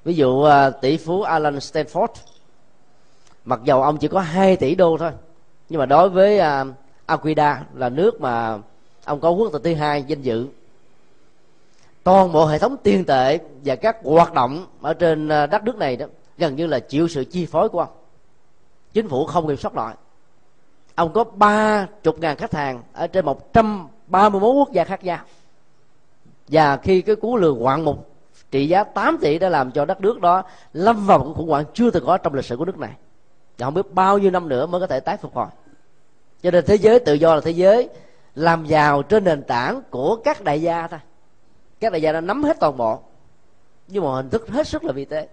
Ví dụ uh, tỷ phú Alan Stanford mặc dầu ông chỉ có 2 tỷ đô thôi nhưng mà đối với uh, Aquida là nước mà ông có quốc tịch thứ hai danh dự. Toàn bộ hệ thống tiền tệ và các hoạt động ở trên à, đất nước này đó gần như là chịu sự chi phối của ông. Chính phủ không kiểm soát nổi ông có ba chục ngàn khách hàng ở trên một trăm ba mươi quốc gia khác nhau. Và khi cái cú lừa ngoạn mục trị giá 8 tỷ đã làm cho đất nước đó lâm vào một khủng hoảng chưa từng có trong lịch sử của nước này. Và không biết bao nhiêu năm nữa mới có thể tái phục hồi cho nên thế giới tự do là thế giới làm giàu trên nền tảng của các đại gia thôi. Các đại gia đã nắm hết toàn bộ, nhưng mà hình thức hết sức là vi tế.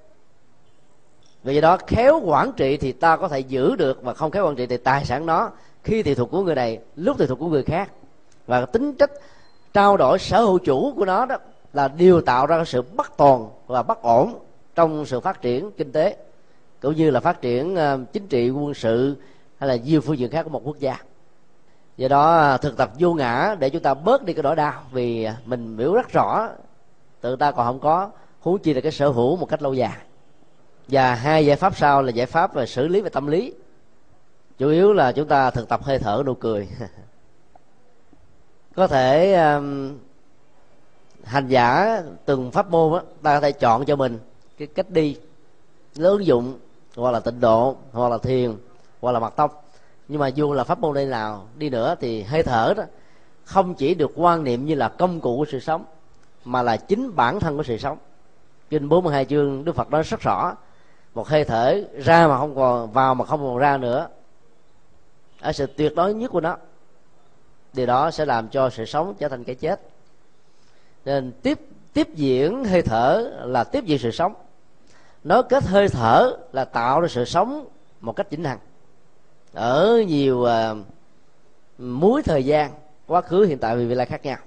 Vì vậy đó, khéo quản trị thì ta có thể giữ được và không khéo quản trị thì tài sản nó, khi thì thuộc của người này, lúc thì thuộc của người khác. Và tính chất trao đổi sở hữu chủ của nó đó là điều tạo ra sự bất toàn và bất ổn trong sự phát triển kinh tế, cũng như là phát triển ờ, chính trị, quân sự hay là nhiều phương diện khác của một quốc gia. Do đó à, thực tập vô ngã để chúng ta bớt đi cái nỗi đau. Vì à, mình hiểu rất rõ tự ta còn không có huống chi là cái sở hữu một cách lâu dài. Và hai giải pháp sau là giải pháp về xử lý về tâm lý. Chủ yếu là chúng ta thực tập hơi thở nụ cười. Có thể um, hành giả từng pháp môn đó, ta có thể chọn cho mình cái cách đi ứng dụng hoặc là tịnh độ hoặc là thiền hoặc là mặt tông. Nhưng mà dù là pháp môn đây nào đi nữa thì hơi thở đó, không chỉ được quan niệm như là công cụ của sự sống, mà là chính bản thân của sự sống. Kinh 42 chương Đức Phật nói rất rõ, một hơi thở ra mà không còn, vào mà không còn ra nữa ở sự tuyệt đối nhất của nó. Điều đó sẽ làm cho sự sống trở thành cái chết. Nên tiếp tiếp diễn hơi thở là tiếp diễn sự sống. Nó kết hơi thở là tạo ra sự sống một cách chính hằng ở nhiều à, uh, múi thời gian quá khứ hiện tại và vị lai khác nhau.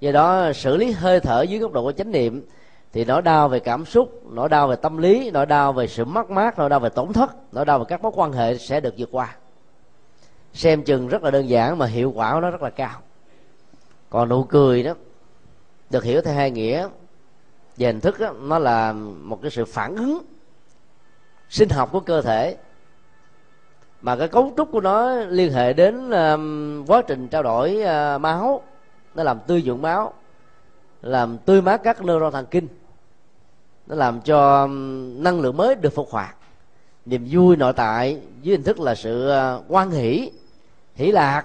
Do đó xử lý hơi thở dưới góc độ của chánh niệm thì nỗi đau về cảm xúc nỗi đau về tâm lý nỗi đau về sự mất mát nỗi đau về tổn thất nỗi đau về các mối quan hệ sẽ được vượt qua. Xem chừng rất là đơn giản mà hiệu quả của nó rất là cao. Còn nụ cười đó được hiểu theo hai nghĩa về hình thức đó, nó là một cái sự phản ứng sinh học của cơ thể mà cái cấu trúc của nó liên hệ đến uh, quá trình trao đổi uh, máu. Nó làm tươi nhuận máu làm tươi mát các neuron thần kinh. Nó làm cho um, năng lượng mới được phục hoạt. Niềm vui nội tại dưới hình thức là sự uh, quan hỷ hỷ lạc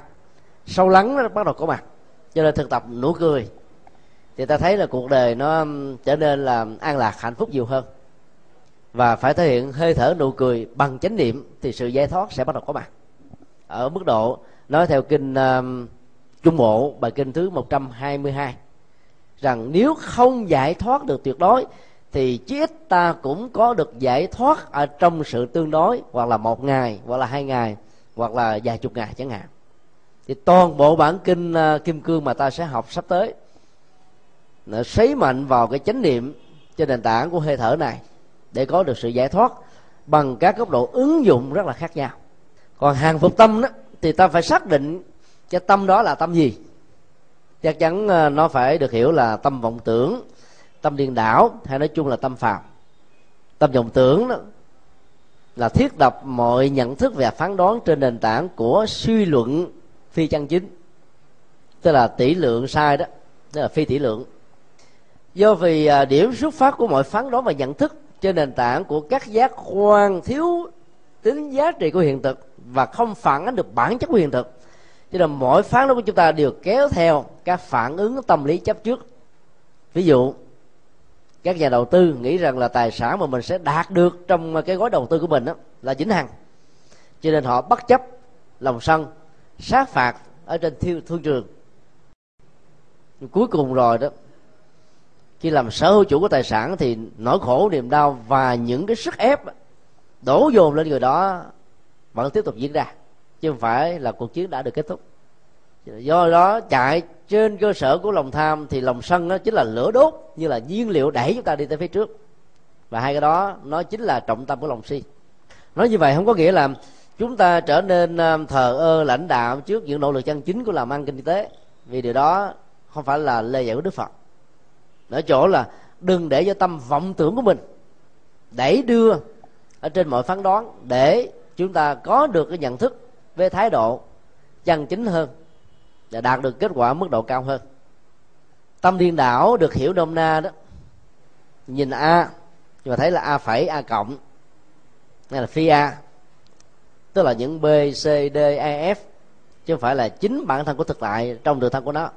sâu lắng nó bắt đầu có mặt. Cho nên thực tập nụ cười. Thì ta thấy là cuộc đời nó um, trở nên là an lạc hạnh phúc nhiều hơn và phải thể hiện hơi thở nụ cười bằng chánh niệm thì sự giải thoát sẽ bắt đầu có mặt. Ở mức độ nói theo kinh uh, trung bộ bài kinh thứ 122 rằng nếu không giải thoát được tuyệt đối thì chí ít ta cũng có được giải thoát ở trong sự tương đối hoặc là một ngày hoặc là hai ngày hoặc là vài chục ngày chẳng hạn. Thì toàn bộ bản kinh uh, kim cương mà ta sẽ học sắp tới nó sấy mạnh vào cái chánh niệm trên nền tảng của hơi thở này để có được sự giải thoát bằng các góc độ ứng dụng rất là khác nhau. Còn hàng phục tâm đó, thì ta phải xác định cái tâm đó là tâm gì. Chắc chắn ờ, nó phải được hiểu là tâm vọng tưởng, tâm điên đảo, hay nói chung là tâm phàm. Tâm vọng tưởng đó là thiết lập mọi nhận thức và phán đoán trên nền tảng của suy luận phi chân chính, tức là tỷ lượng sai đó, tức là phi tỷ lượng. Do vì à, điểm xuất phát của mọi phán đoán và nhận thức trên nền tảng của các giác quan thiếu tính giá trị của hiện thực và không phản ánh được bản chất của hiện thực. Cho nên mỗi phán đoán của chúng ta đều kéo theo các phản ứng tâm lý chấp trước. Ví dụ, các nhà đầu tư nghĩ rằng là tài sản mà mình sẽ đạt được trong cái gói đầu tư của mình đó là chính hằng. Cho nên họ bất chấp lòng sân, sát phạt ở trên thiêu thương trường. Cuối cùng rồi đó khi làm sở hữu chủ của tài sản thì nỗi khổ, niềm đau và những cái sức ép đổ dồn lên người đó vẫn tiếp tục diễn ra, chứ không phải là cuộc chiến đã được kết thúc. Do đó, chạy trên cơ sở của lòng tham thì lòng sân nó chính là lửa đốt như là nhiên liệu đẩy chúng ta đi tới phía trước. Và hai cái đó, nó chính là trọng tâm của lòng si. Nói như vậy không có nghĩa là chúng ta trở nên ờ, thờ ơ, lãnh đạo trước những nỗ lực chân chính của làm ăn kinh tế, vì điều đó không phải là lời dạy của đức phật ở chỗ là đừng để cho tâm vọng tưởng của mình. Đẩy đưa ở trên mọi phán đoán để chúng ta có được cái nhận thức về thái độ chân chính hơn và đạt được kết quả mức độ cao hơn. Tâm điên đảo được hiểu nôm na đó, nhìn a, nhưng mà thấy là a phẩy, a cộng, hay là phi a, tức là những b, c, d e f, chứ không phải là chính bản thân của thực tại trong đường thân của nó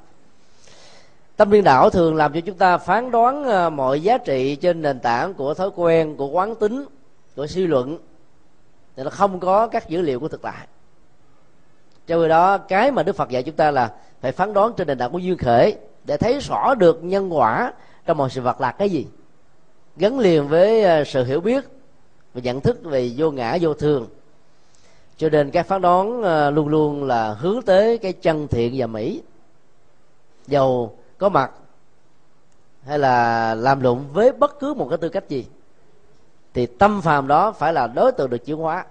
tâm điên đảo thường làm cho chúng ta phán đoán ờ, mọi giá trị trên nền tảng của thói quen, của quán tính, của suy luận. Thì nó không có các dữ liệu của thực tại. Cho khi đó, cái mà đức phật dạy chúng ta là phải phán đoán trên nền tảng của duyên khởi để thấy rõ được nhân quả trong mọi sự vật là cái gì. Gắn liền với ờ, sự hiểu biết và nhận thức về vô ngã, vô thường. Cho nên các phán đoán ờ, luôn luôn là hướng tới cái chân thiện và mỹ. Dầu có mặt. Hay là làm lụng với bất cứ một cái tư cách gì. Thì tâm phàm đó phải là đối tượng được chuyển hóa.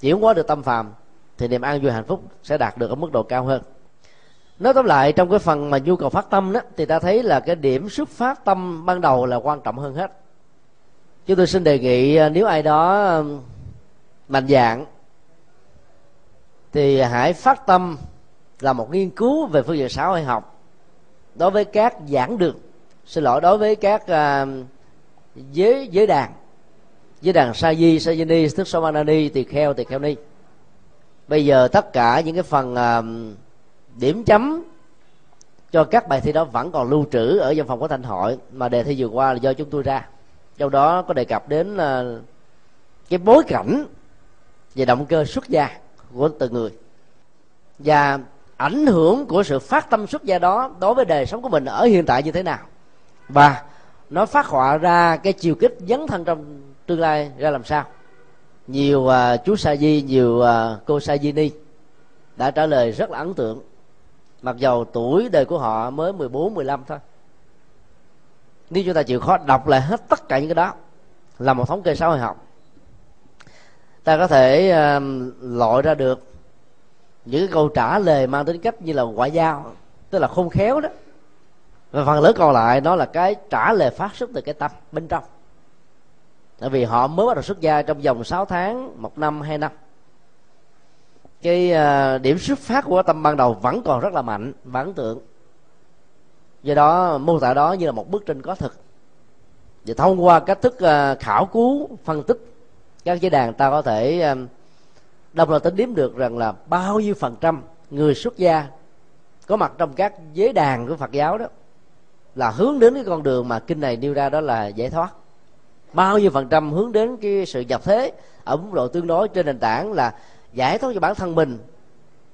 Chuyển hóa được tâm phàm, thì niềm an vui hạnh phúc sẽ đạt được ở mức độ cao hơn. Nói tóm lại, trong cái phần mà nhu cầu phát tâm đó, thì ta thấy là cái điểm xuất phát tâm ban đầu là quan trọng hơn hết. Chúng tôi xin đề nghị à, nếu ai đó mạnh dạng, thì hãy phát tâm là một nghiên cứu về phương diện xã hội học đối với các giảng đường xin lỗi đối với các uh, giới giới đàn giới đàn sa di sa di ni thức somanani tỳ kheo tỳ kheo ni. Bây giờ tất cả những cái phần uh, điểm chấm cho các bài thi đó vẫn còn lưu trữ ở văn phòng của thanh hội mà đề thi vừa qua là do chúng tôi ra. Trong đó có đề cập đến uh, cái bối cảnh về động cơ xuất gia của từng người. Và ảnh hưởng của sự phát tâm xuất gia đó đối với đời sống của mình ở hiện tại như thế nào. Và nó phát họa ra cái chiều kích dấn thân trong tương lai ra làm sao. Nhiều uh, chú sa di nhiều uh, cô sa di ni đã trả lời rất là ấn tượng. Mặc dầu tuổi đời của họ mới 14, 15 thôi. Nếu chúng ta chịu khó đọc lại hết tất cả những cái đó là một thống kê xã hội học ta có thể uh, loại ra được những cái câu trả lời mang tính cách như là ngoại giao, tức là khôn khéo đó. Và phần lớn còn lại nó là cái trả lời phát xuất từ cái tâm, bên trong. Tại vì họ mới bắt đầu xuất gia trong vòng 6 tháng, một năm, hai năm. Cái à, điểm xuất phát của tâm ban đầu vẫn còn rất là mạnh và ấn tượng. Do đó, mô tả đó như là một bức tranh có thực. Và thông qua cách thức à, khảo cứu, phân tích các giới đàn, ta có thể à, đồng thời tính đếm được rằng là bao nhiêu phần trăm người xuất gia có mặt trong các giới đàn của phật giáo đó là hướng đến cái con đường mà kinh này nêu ra đó là giải thoát. Bao nhiêu phần trăm hướng đến cái sự nhập thế ở mức độ tương đối trên nền tảng là giải thoát cho bản thân mình,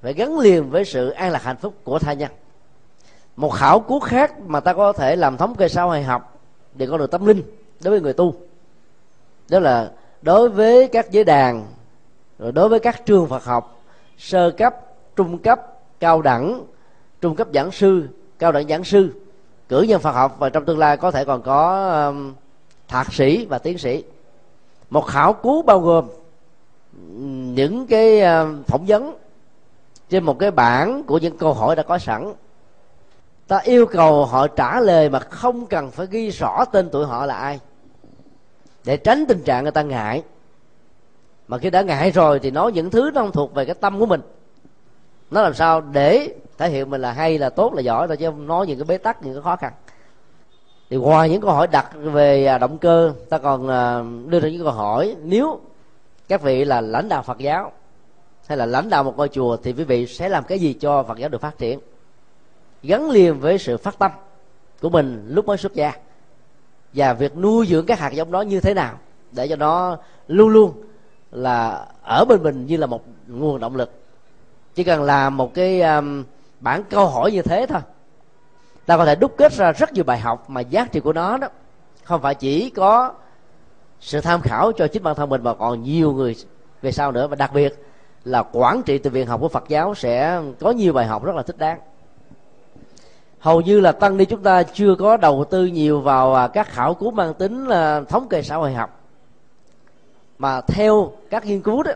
phải gắn liền với sự an lạc hạnh phúc của tha nhân. Một khảo cứu khác mà ta có thể làm thống kê sau hay học để con được tâm linh đối với người tu. Đó là đối với các giới đàn rồi đối với các trường Phật học sơ cấp trung cấp cao đẳng trung cấp giảng sư cao đẳng giảng sư cử nhân Phật học và trong tương lai có thể còn có um, thạc sĩ và tiến sĩ. Một khảo cứu bao gồm những cái um, phỏng vấn trên một cái bảng của những câu hỏi đã có sẵn. Ta yêu cầu họ trả lời mà không cần phải ghi rõ tên tuổi họ là ai. Để tránh tình trạng người ta ngại mà khi đã ngại rồi thì nói những thứ nó không thuộc về cái tâm của mình. Nó làm sao để thể hiện mình là hay, là tốt, là giỏi thôi, chứ không nói những cái bế tắc, những cái khó khăn. Thì ngoài những câu hỏi đặt về à, động cơ, ta còn à, đưa ra những câu hỏi, nếu các vị là lãnh đạo phật giáo hay là lãnh đạo một ngôi chùa thì quý vị sẽ làm cái gì cho phật giáo được phát triển? Gắn liền với sự phát tâm của mình lúc mới xuất gia. Và việc nuôi dưỡng các hạt giống đó như thế nào để cho nó luôn luôn là ở bên mình như là một nguồn động lực. Chỉ cần làm một cái um, bản câu hỏi như thế thôi. Ta có thể đúc kết ra rất nhiều bài học mà giá trị của nó đó. Không phải chỉ có sự tham khảo cho chính bản thân mình mà còn nhiều người về sau nữa. Và đặc biệt là quản trị từ viện học của Phật giáo sẽ có nhiều bài học rất là thích đáng. Hầu như là tăng ni chúng ta chưa có đầu tư nhiều vào à, các khảo cứu mang tính là thống kê xã hội học mà theo các nghiên cứu đó,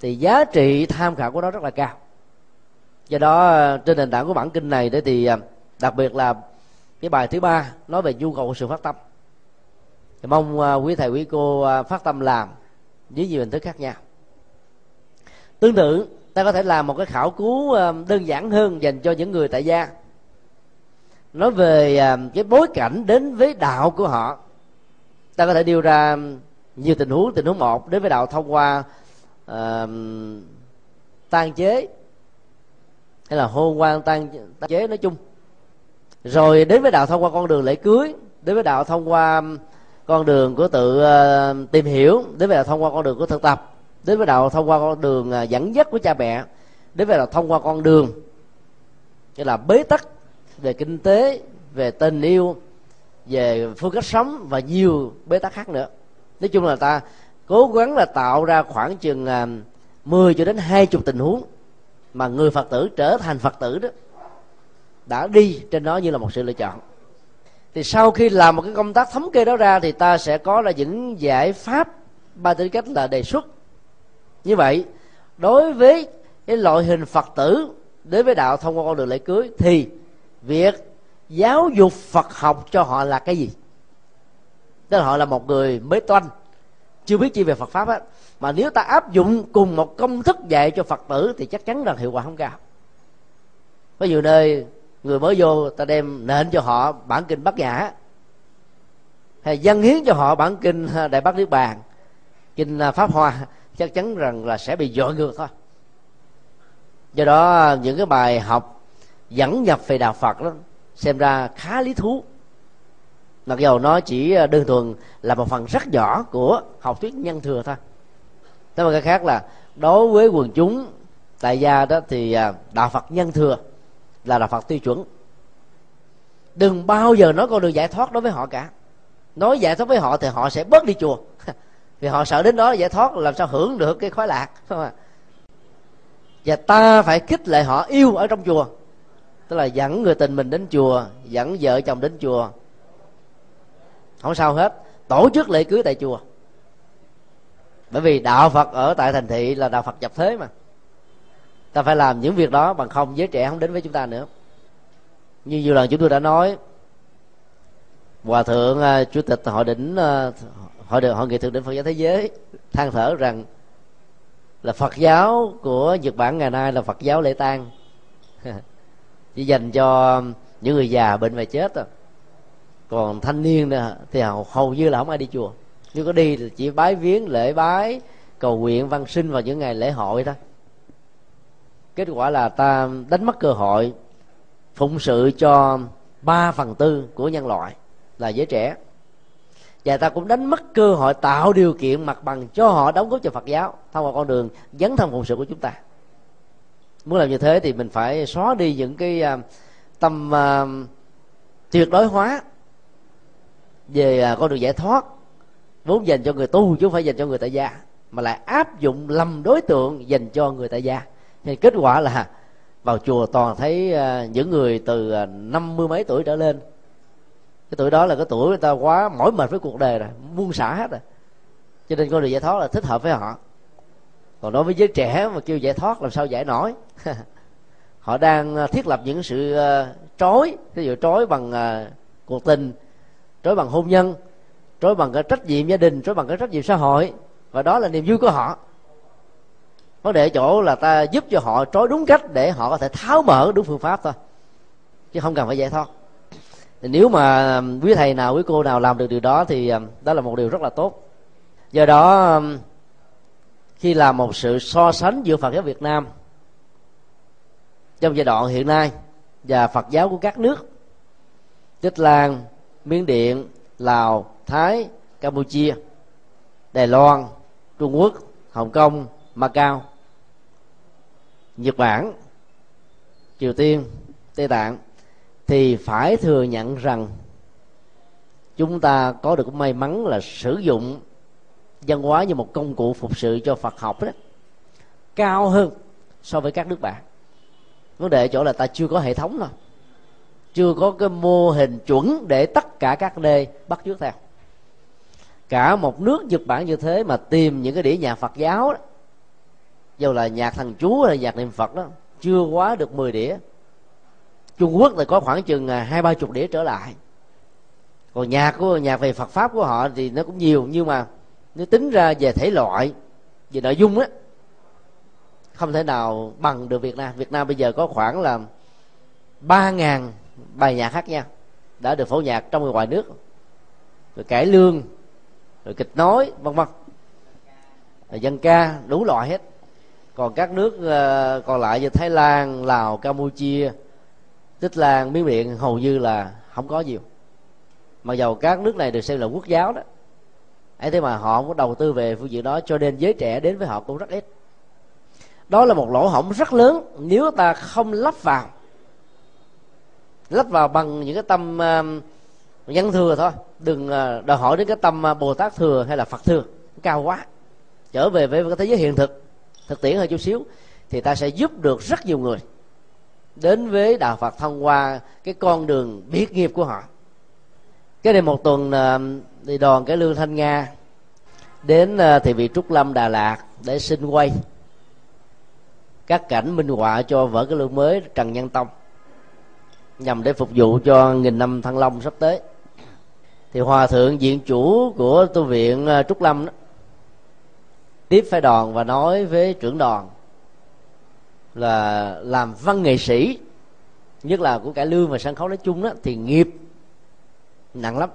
thì giá trị tham khảo của nó rất là cao. Do đó, trên nền tảng của bản kinh này đấy thì à, đặc biệt là cái bài thứ ba nói về nhu cầu của sự phát tâm. Thì mong à, quý thầy, quý cô à, phát tâm làm với nhiều hình thức khác nhau. Tương tự, ta có thể làm một cái khảo cứu đơn giản hơn dành cho những người tại gia. Nói về cái bối cảnh đến với đạo của họ, ta có thể đưa ra nhiều tình huống tình huống một đến với đạo thông qua uh, tan chế hay là hôn quan tan, tan chế nói chung. Rồi đến với đạo thông qua con đường lễ cưới đến với đạo thông qua con đường của tự uh, tìm hiểu đến với đạo thông qua con đường của thực tập đến với đạo thông qua con đường uh, dẫn dắt của cha mẹ đến với đạo thông qua con đường như là bế tắc về kinh tế về tình yêu về phương cách sống và nhiều bế tắc khác nữa nói chung là ta cố gắng là tạo ra khoảng chừng à, 10 cho đến 20 tình huống mà người phật tử trở thành phật tử đó đã đi trên đó như là một sự lựa chọn. Thì sau khi làm một cái công tác thống kê đó ra thì ta sẽ có là những giải pháp ba tư cách là đề xuất. Như vậy, đối với cái loại hình phật tử, đối với đạo thông qua con đường lễ cưới thì việc giáo dục phật học cho họ là cái gì? Tức họ là một người mới toanh, chưa biết chi về phật pháp á. Mà nếu ta áp dụng cùng một công thức dạy cho phật tử thì chắc chắn rằng hiệu quả không cao. Có nhiều nơi người mới vô ta đem nện cho họ bản kinh bát nhã, hay dân hiến cho họ bản kinh à, đại bát niết bàn, kinh à, pháp hoa, chắc chắn rằng là sẽ bị dội ngược thôi. Do đó, những cái bài học dẫn nhập về đạo phật đó, xem ra khá lý thú mặc dầu nó chỉ ờ, đơn thuần là một phần rất nhỏ của học thuyết nhân thừa thôi. Thế mà cái khác là đối với quần chúng tại gia đó thì ờ, đạo phật nhân thừa là đạo phật tiêu chuẩn. Đừng bao giờ nói con đường giải thoát đối với họ cả. Nói giải thoát với họ thì họ sẽ bớt đi chùa. Vì họ sợ đến đó giải thoát làm sao hưởng được cái khoái lạc và ta phải khích lệ họ yêu ở trong chùa. Tức là dẫn người tình mình đến chùa, dẫn vợ chồng đến chùa không sao hết. Tổ chức lễ cưới tại chùa. Bởi vì đạo phật ở tại thành thị là đạo phật nhập thế mà. Ta phải làm những việc đó bằng không giới trẻ không đến với chúng ta nữa. Như nhiều lần chúng tôi đã nói hòa thượng uh, chủ tịch hội đỉnh uh, hội được hội nghị thượng đỉnh phật giáo thế giới than thở rằng là phật giáo của nhật bản ngày nay là phật giáo lễ tang. Chỉ dành cho những người già bệnh và chết thôi còn thanh niên thì hầu, hầu như là không ai đi chùa. Nếu có đi thì chỉ bái viếng lễ bái cầu nguyện văn sinh vào những ngày lễ hội thôi. Kết quả là ta đánh mất cơ hội phụng sự cho ba phần tư của nhân loại là giới trẻ. Và ta cũng đánh mất cơ hội tạo điều kiện mặt bằng cho họ đóng góp cho Phật giáo thông qua con đường dấn thân phụng sự của chúng ta. Muốn làm như thế thì mình phải xóa đi những cái à, tâm uh, tuyệt đối hóa về à, con đường giải thoát, vốn dành cho người tu chứ không phải dành cho người tại gia, mà lại áp dụng lầm đối tượng dành cho người tại gia. Thì kết quả là, vào chùa toàn thấy à, những người từ à, năm mươi mấy tuổi trở lên, cái tuổi đó là cái tuổi người ta quá mỏi mệt với cuộc đời rồi, buông xả hết rồi. Cho nên con đường giải thoát là thích hợp với họ. Còn đối với giới trẻ mà kêu giải thoát làm sao giải nổi? Họ đang thiết lập những sự trói ví dụ trói bằng cuộc tình trói bằng hôn nhân trói bằng cái trách nhiệm gia đình trói bằng cái trách nhiệm xã hội. Và đó là niềm vui của họ. Vấn đề ở chỗ là ta giúp cho họ trói đúng cách để họ có thể tháo mở đúng phương pháp thôi chứ không cần phải giải thoát. Thì nếu mà um, quý thầy nào quý cô nào làm được điều đó thì um, đó là một điều rất là tốt. Do đó um, khi làm một sự so sánh giữa Phật giáo Việt Nam trong giai đoạn hiện nay và Phật giáo của các nước Tích Lan, Miến Điện, Lào, Thái, Campuchia, Đài Loan, Trung Quốc, Hồng Kông, Macau, Nhật Bản, Triều Tiên, Tây Tạng. Thì phải thừa nhận rằng chúng ta có được may mắn là sử dụng văn hóa như một công cụ phục sự cho phật học đó cao hơn so với các nước bạn. Vấn đề ở chỗ là ta chưa có hệ thống thôi chưa có cái mô hình chuẩn để tất cả các nơi bắt chước theo. Cả một nước nhật bản như thế mà tìm những cái đĩa nhạc phật giáo đó dù là nhạc thằng chú hay nhạc niệm phật đó, chưa quá được 10 đĩa. Trung quốc thì có khoảng chừng à, hai, ba chục đĩa trở lại. Còn nhạc của nhạc về phật pháp của họ thì nó cũng nhiều, nhưng mà nếu tính ra về thể loại, về nội dung á, không thể nào bằng được việt nam. Việt nam bây giờ có khoảng là ba ngàn bài nhạc khác nhau đã được phổ nhạc trong và ngoài nước. Rồi cải lương, rồi kịch nói, vân vân. Rồi dân ca, đủ loại hết. Còn các nước ờ, còn lại như thái lan, lào, campuchia, tích lan, miến điện hầu như là không có nhiều. Mặc dầu các nước này được xem là quốc giáo đó, ấy thế mà họ không có đầu tư về phương diện đó, cho nên giới trẻ đến với họ cũng rất ít. Đó là một lỗ hổng rất lớn. Nếu ta không lắp vào lắp vào bằng những cái tâm um, uh, nhân thừa thôi. Đừng uh, đòi hỏi đến cái tâm uh, bồ tát thừa hay là phật thừa cao quá. Trở về với cái thế giới hiện thực thực tiễn hơn chút xíu thì ta sẽ giúp được rất nhiều người đến với đạo phật thông qua cái con đường biết nghiệp của họ. Cái này một tuần um, thì đoàn cái lương thanh nga đến uh, thị vị trúc lâm đà lạt để xin quay các cảnh minh họa cho vở cái lương mới trần nhân tông nhằm để phục vụ cho nghìn năm thăng long sắp tới. Thì hòa thượng diện chủ của tu viện à, trúc lâm đó, tiếp phái đoàn và nói với trưởng đoàn là làm văn nghệ sĩ, nhất là của cải lương và sân khấu nói chung đó, thì nghiệp nặng lắm.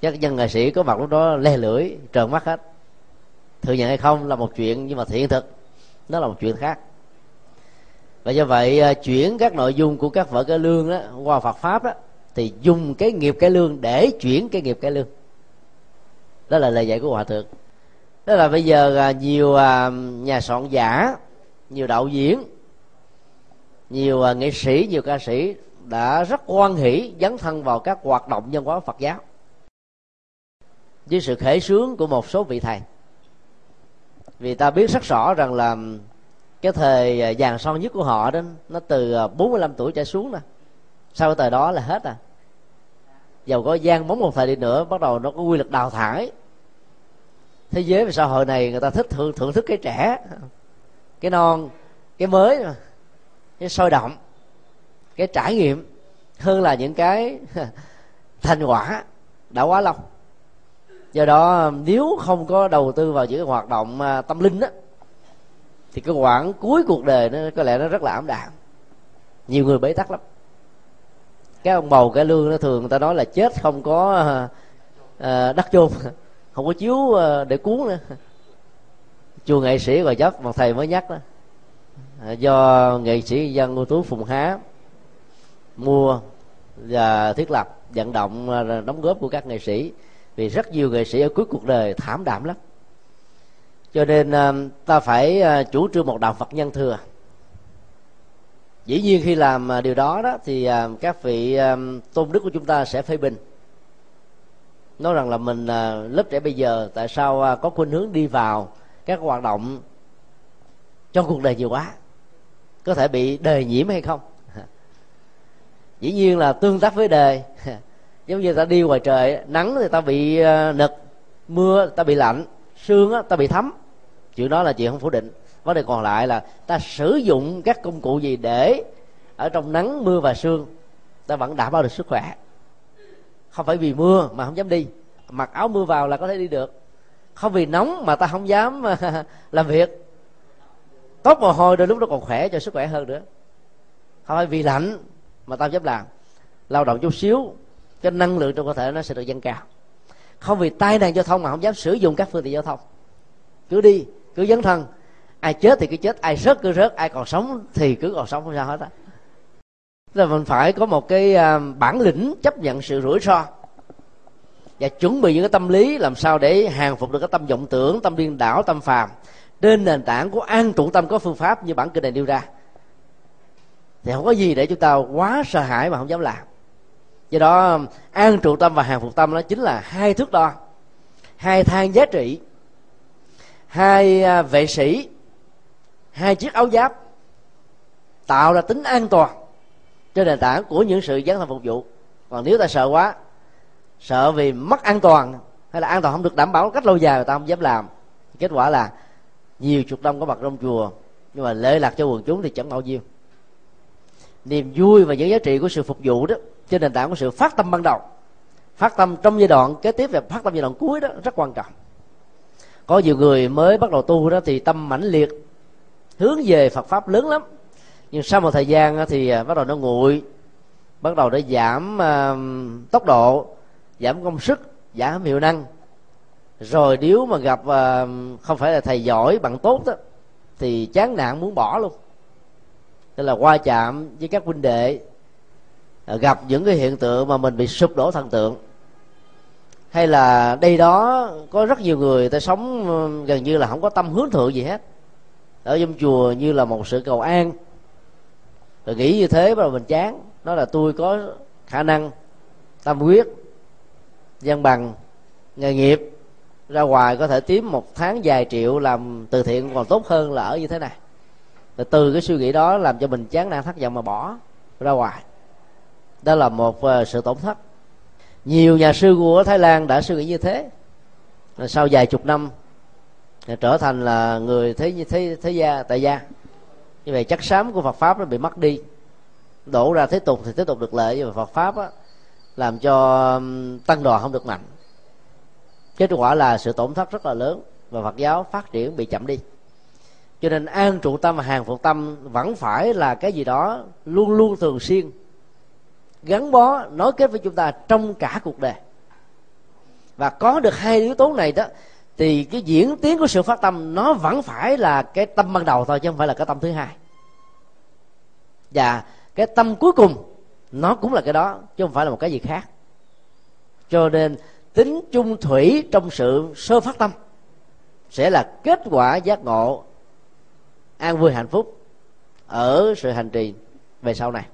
Chắc dân nghệ sĩ có mặt lúc đó le lưỡi, trợn mắt hết. Thừa nhận hay không là một chuyện, nhưng mà thiện thực nó là một chuyện khác và do vậy à, chuyển các nội dung của các vở cải lương đó qua Phật pháp đó thì dùng cái nghiệp cải lương để chuyển cái nghiệp cải lương. Đó là lời dạy của hòa thượng. Đó là bây giờ à, nhiều à, nhà soạn giả, nhiều đạo diễn, nhiều nghệ sĩ, nhiều ca sĩ đã rất quan hỷ, dấn thân vào các hoạt động nhân hóa Phật giáo với sự khởi sướng của một số vị thầy. Vì ta biết rất rõ rằng là cái thời à, vàng son nhất của họ đó nó từ à, 45 tuổi trở xuống nè. Sau cái thời đó là hết à. Dầu có gian bóng một thời đi nữa bắt đầu nó có quy luật đào thải. Thế giới và xã hội này người ta thích thưởng, thưởng thức cái trẻ cái non cái mới cái sôi động cái trải nghiệm hơn là những cái thành quả đã quá lâu. Do đó nếu không có đầu tư vào những cái hoạt động à, tâm linh đó thì cái quãng cuối cuộc đời nó có lẽ nó rất là ảm đạm. Nhiều người bế tắc lắm. Cái ông bầu cái lương nó thường người ta nói là chết không có uh, đất chôn không có chiếu uh, để cuốn nữa. Chùa nghệ sĩ và chấp một thầy mới nhắc đó. À, do nghệ sĩ dân ưu tú phùng há mua và thiết lập vận động đóng góp của các nghệ sĩ. Vì rất nhiều nghệ sĩ ở cuối cuộc đời thảm đạm lắm cho nên à, ta phải à, chủ trương một đạo phật nhân thừa. Dĩ nhiên khi làm à, điều đó đó thì các vị tôn đức của chúng ta sẽ phê bình. Nói rằng là mình lớp trẻ bây giờ tại sao có khuynh hướng đi vào các hoạt động trong cuộc đời nhiều quá? Có thể bị đề nhiễm hay không? Dĩ nhiên là tương tác với đề, giống như ta đi ngoài trời nắng thì ta bị nực mưa ta bị lạnh sương ta bị thấm chuyện đó là chuyện không phủ định. Vấn đề còn lại là ta sử dụng các công cụ gì để ở trong nắng, mưa và sương, ta vẫn đảm bảo được sức khỏe. Không phải vì mưa mà không dám đi. Mặc áo mưa vào là có thể đi được. Không vì nóng mà ta không dám, làm việc. Tốt mồ hôi đôi lúc nó còn khỏe cho sức khỏe hơn nữa. Không phải vì lạnh mà ta dám làm. Lao động chút xíu, cái năng lượng trong cơ thể nó sẽ được dâng cao. Không vì tai nạn giao thông mà không dám sử dụng các phương tiện giao thông. Cứ đi cứ dấn thân. Ai chết thì cứ chết, ai rớt cứ rớt, ai còn sống thì cứ còn sống, không sao hết á. Là mình phải có một cái à, bản lĩnh chấp nhận sự rủi ro và chuẩn bị những cái tâm lý làm sao để hàng phục được cái tâm vọng tưởng, tâm điên đảo, tâm phàm. Trên nền tảng của an trụ tâm có phương pháp như bản kinh này nêu ra. Thì không có gì để chúng ta quá sợ hãi mà không dám làm. Do đó, an trụ tâm và hàng phục tâm đó chính là hai thước đo, hai thang giá trị hai à, vệ sĩ. Hai chiếc áo giáp tạo ra tính an toàn trên nền tảng của những sự dấn thân phục vụ. Còn nếu ta sợ quá, sợ vì mất an toàn hay là an toàn không được đảm bảo cách lâu dài, người ta không dám làm. Kết quả là nhiều chục năm có mặt trong chùa, nhưng mà lễ lạc cho quần chúng thì chẳng bao nhiêu. Niềm vui và những giá trị của sự phục vụ đó, trên nền tảng của sự phát tâm ban đầu, phát tâm trong giai đoạn kế tiếp và phát tâm giai đoạn cuối đó rất quan trọng có nhiều người mới bắt đầu tu đó thì tâm mãnh liệt hướng về Phật pháp lớn lắm. Nhưng sau một thời gian thì à, bắt đầu nó nguội bắt đầu nó giảm uh, tốc độ giảm công sức giảm hiệu năng. Rồi nếu mà gặp uh, không phải là thầy giỏi bằng tốt đó thì chán nản muốn bỏ luôn. Tức là qua chạm với các huynh đệ gặp những cái hiện tượng mà mình bị sụp đổ thần tượng hay là đây đó, có rất nhiều người ta sống gần như là không có tâm hướng thượng gì hết. Ở trong chùa như là một sự cầu an. Rồi nghĩ như thế bắt đầu mình chán. Đó là tôi có khả năng, tâm quyết gian bằng, nghề nghiệp, ra ngoài có thể kiếm một tháng vài triệu làm từ thiện còn tốt hơn là ở như thế này. Rồi từ cái suy nghĩ đó làm cho mình chán nản thất vọng mà bỏ ra ngoài. Đó là một ờ, sự tổn thất nhiều nhà sư của thái lan đã suy nghĩ như thế. Rồi sau vài chục năm trở thành là người thế thế thế gia tại gia. Như vậy chắc xám của Phật pháp nó bị mất đi. Đổ ra thế tục thì thế tục được lợi nhưng mà Phật pháp á, làm cho tăng đoàn không được mạnh. Kết quả là sự tổn thất rất là lớn và Phật giáo phát triển bị chậm đi. Cho nên an trụ tâm và hàng phục tâm vẫn phải là cái gì đó luôn luôn thường xuyên gắn bó nối kết với chúng ta trong cả cuộc đời. Và có được hai yếu tố này đó, thì cái diễn tiến của sự phát tâm nó vẫn phải là cái tâm ban đầu thôi, chứ không phải là cái tâm thứ hai. Và cái tâm cuối cùng, nó cũng là cái đó, chứ không phải là một cái gì khác. Cho nên tính chung thủy trong sự sơ phát tâm sẽ là kết quả giác ngộ an vui hạnh phúc ở sự hành trì về sau này.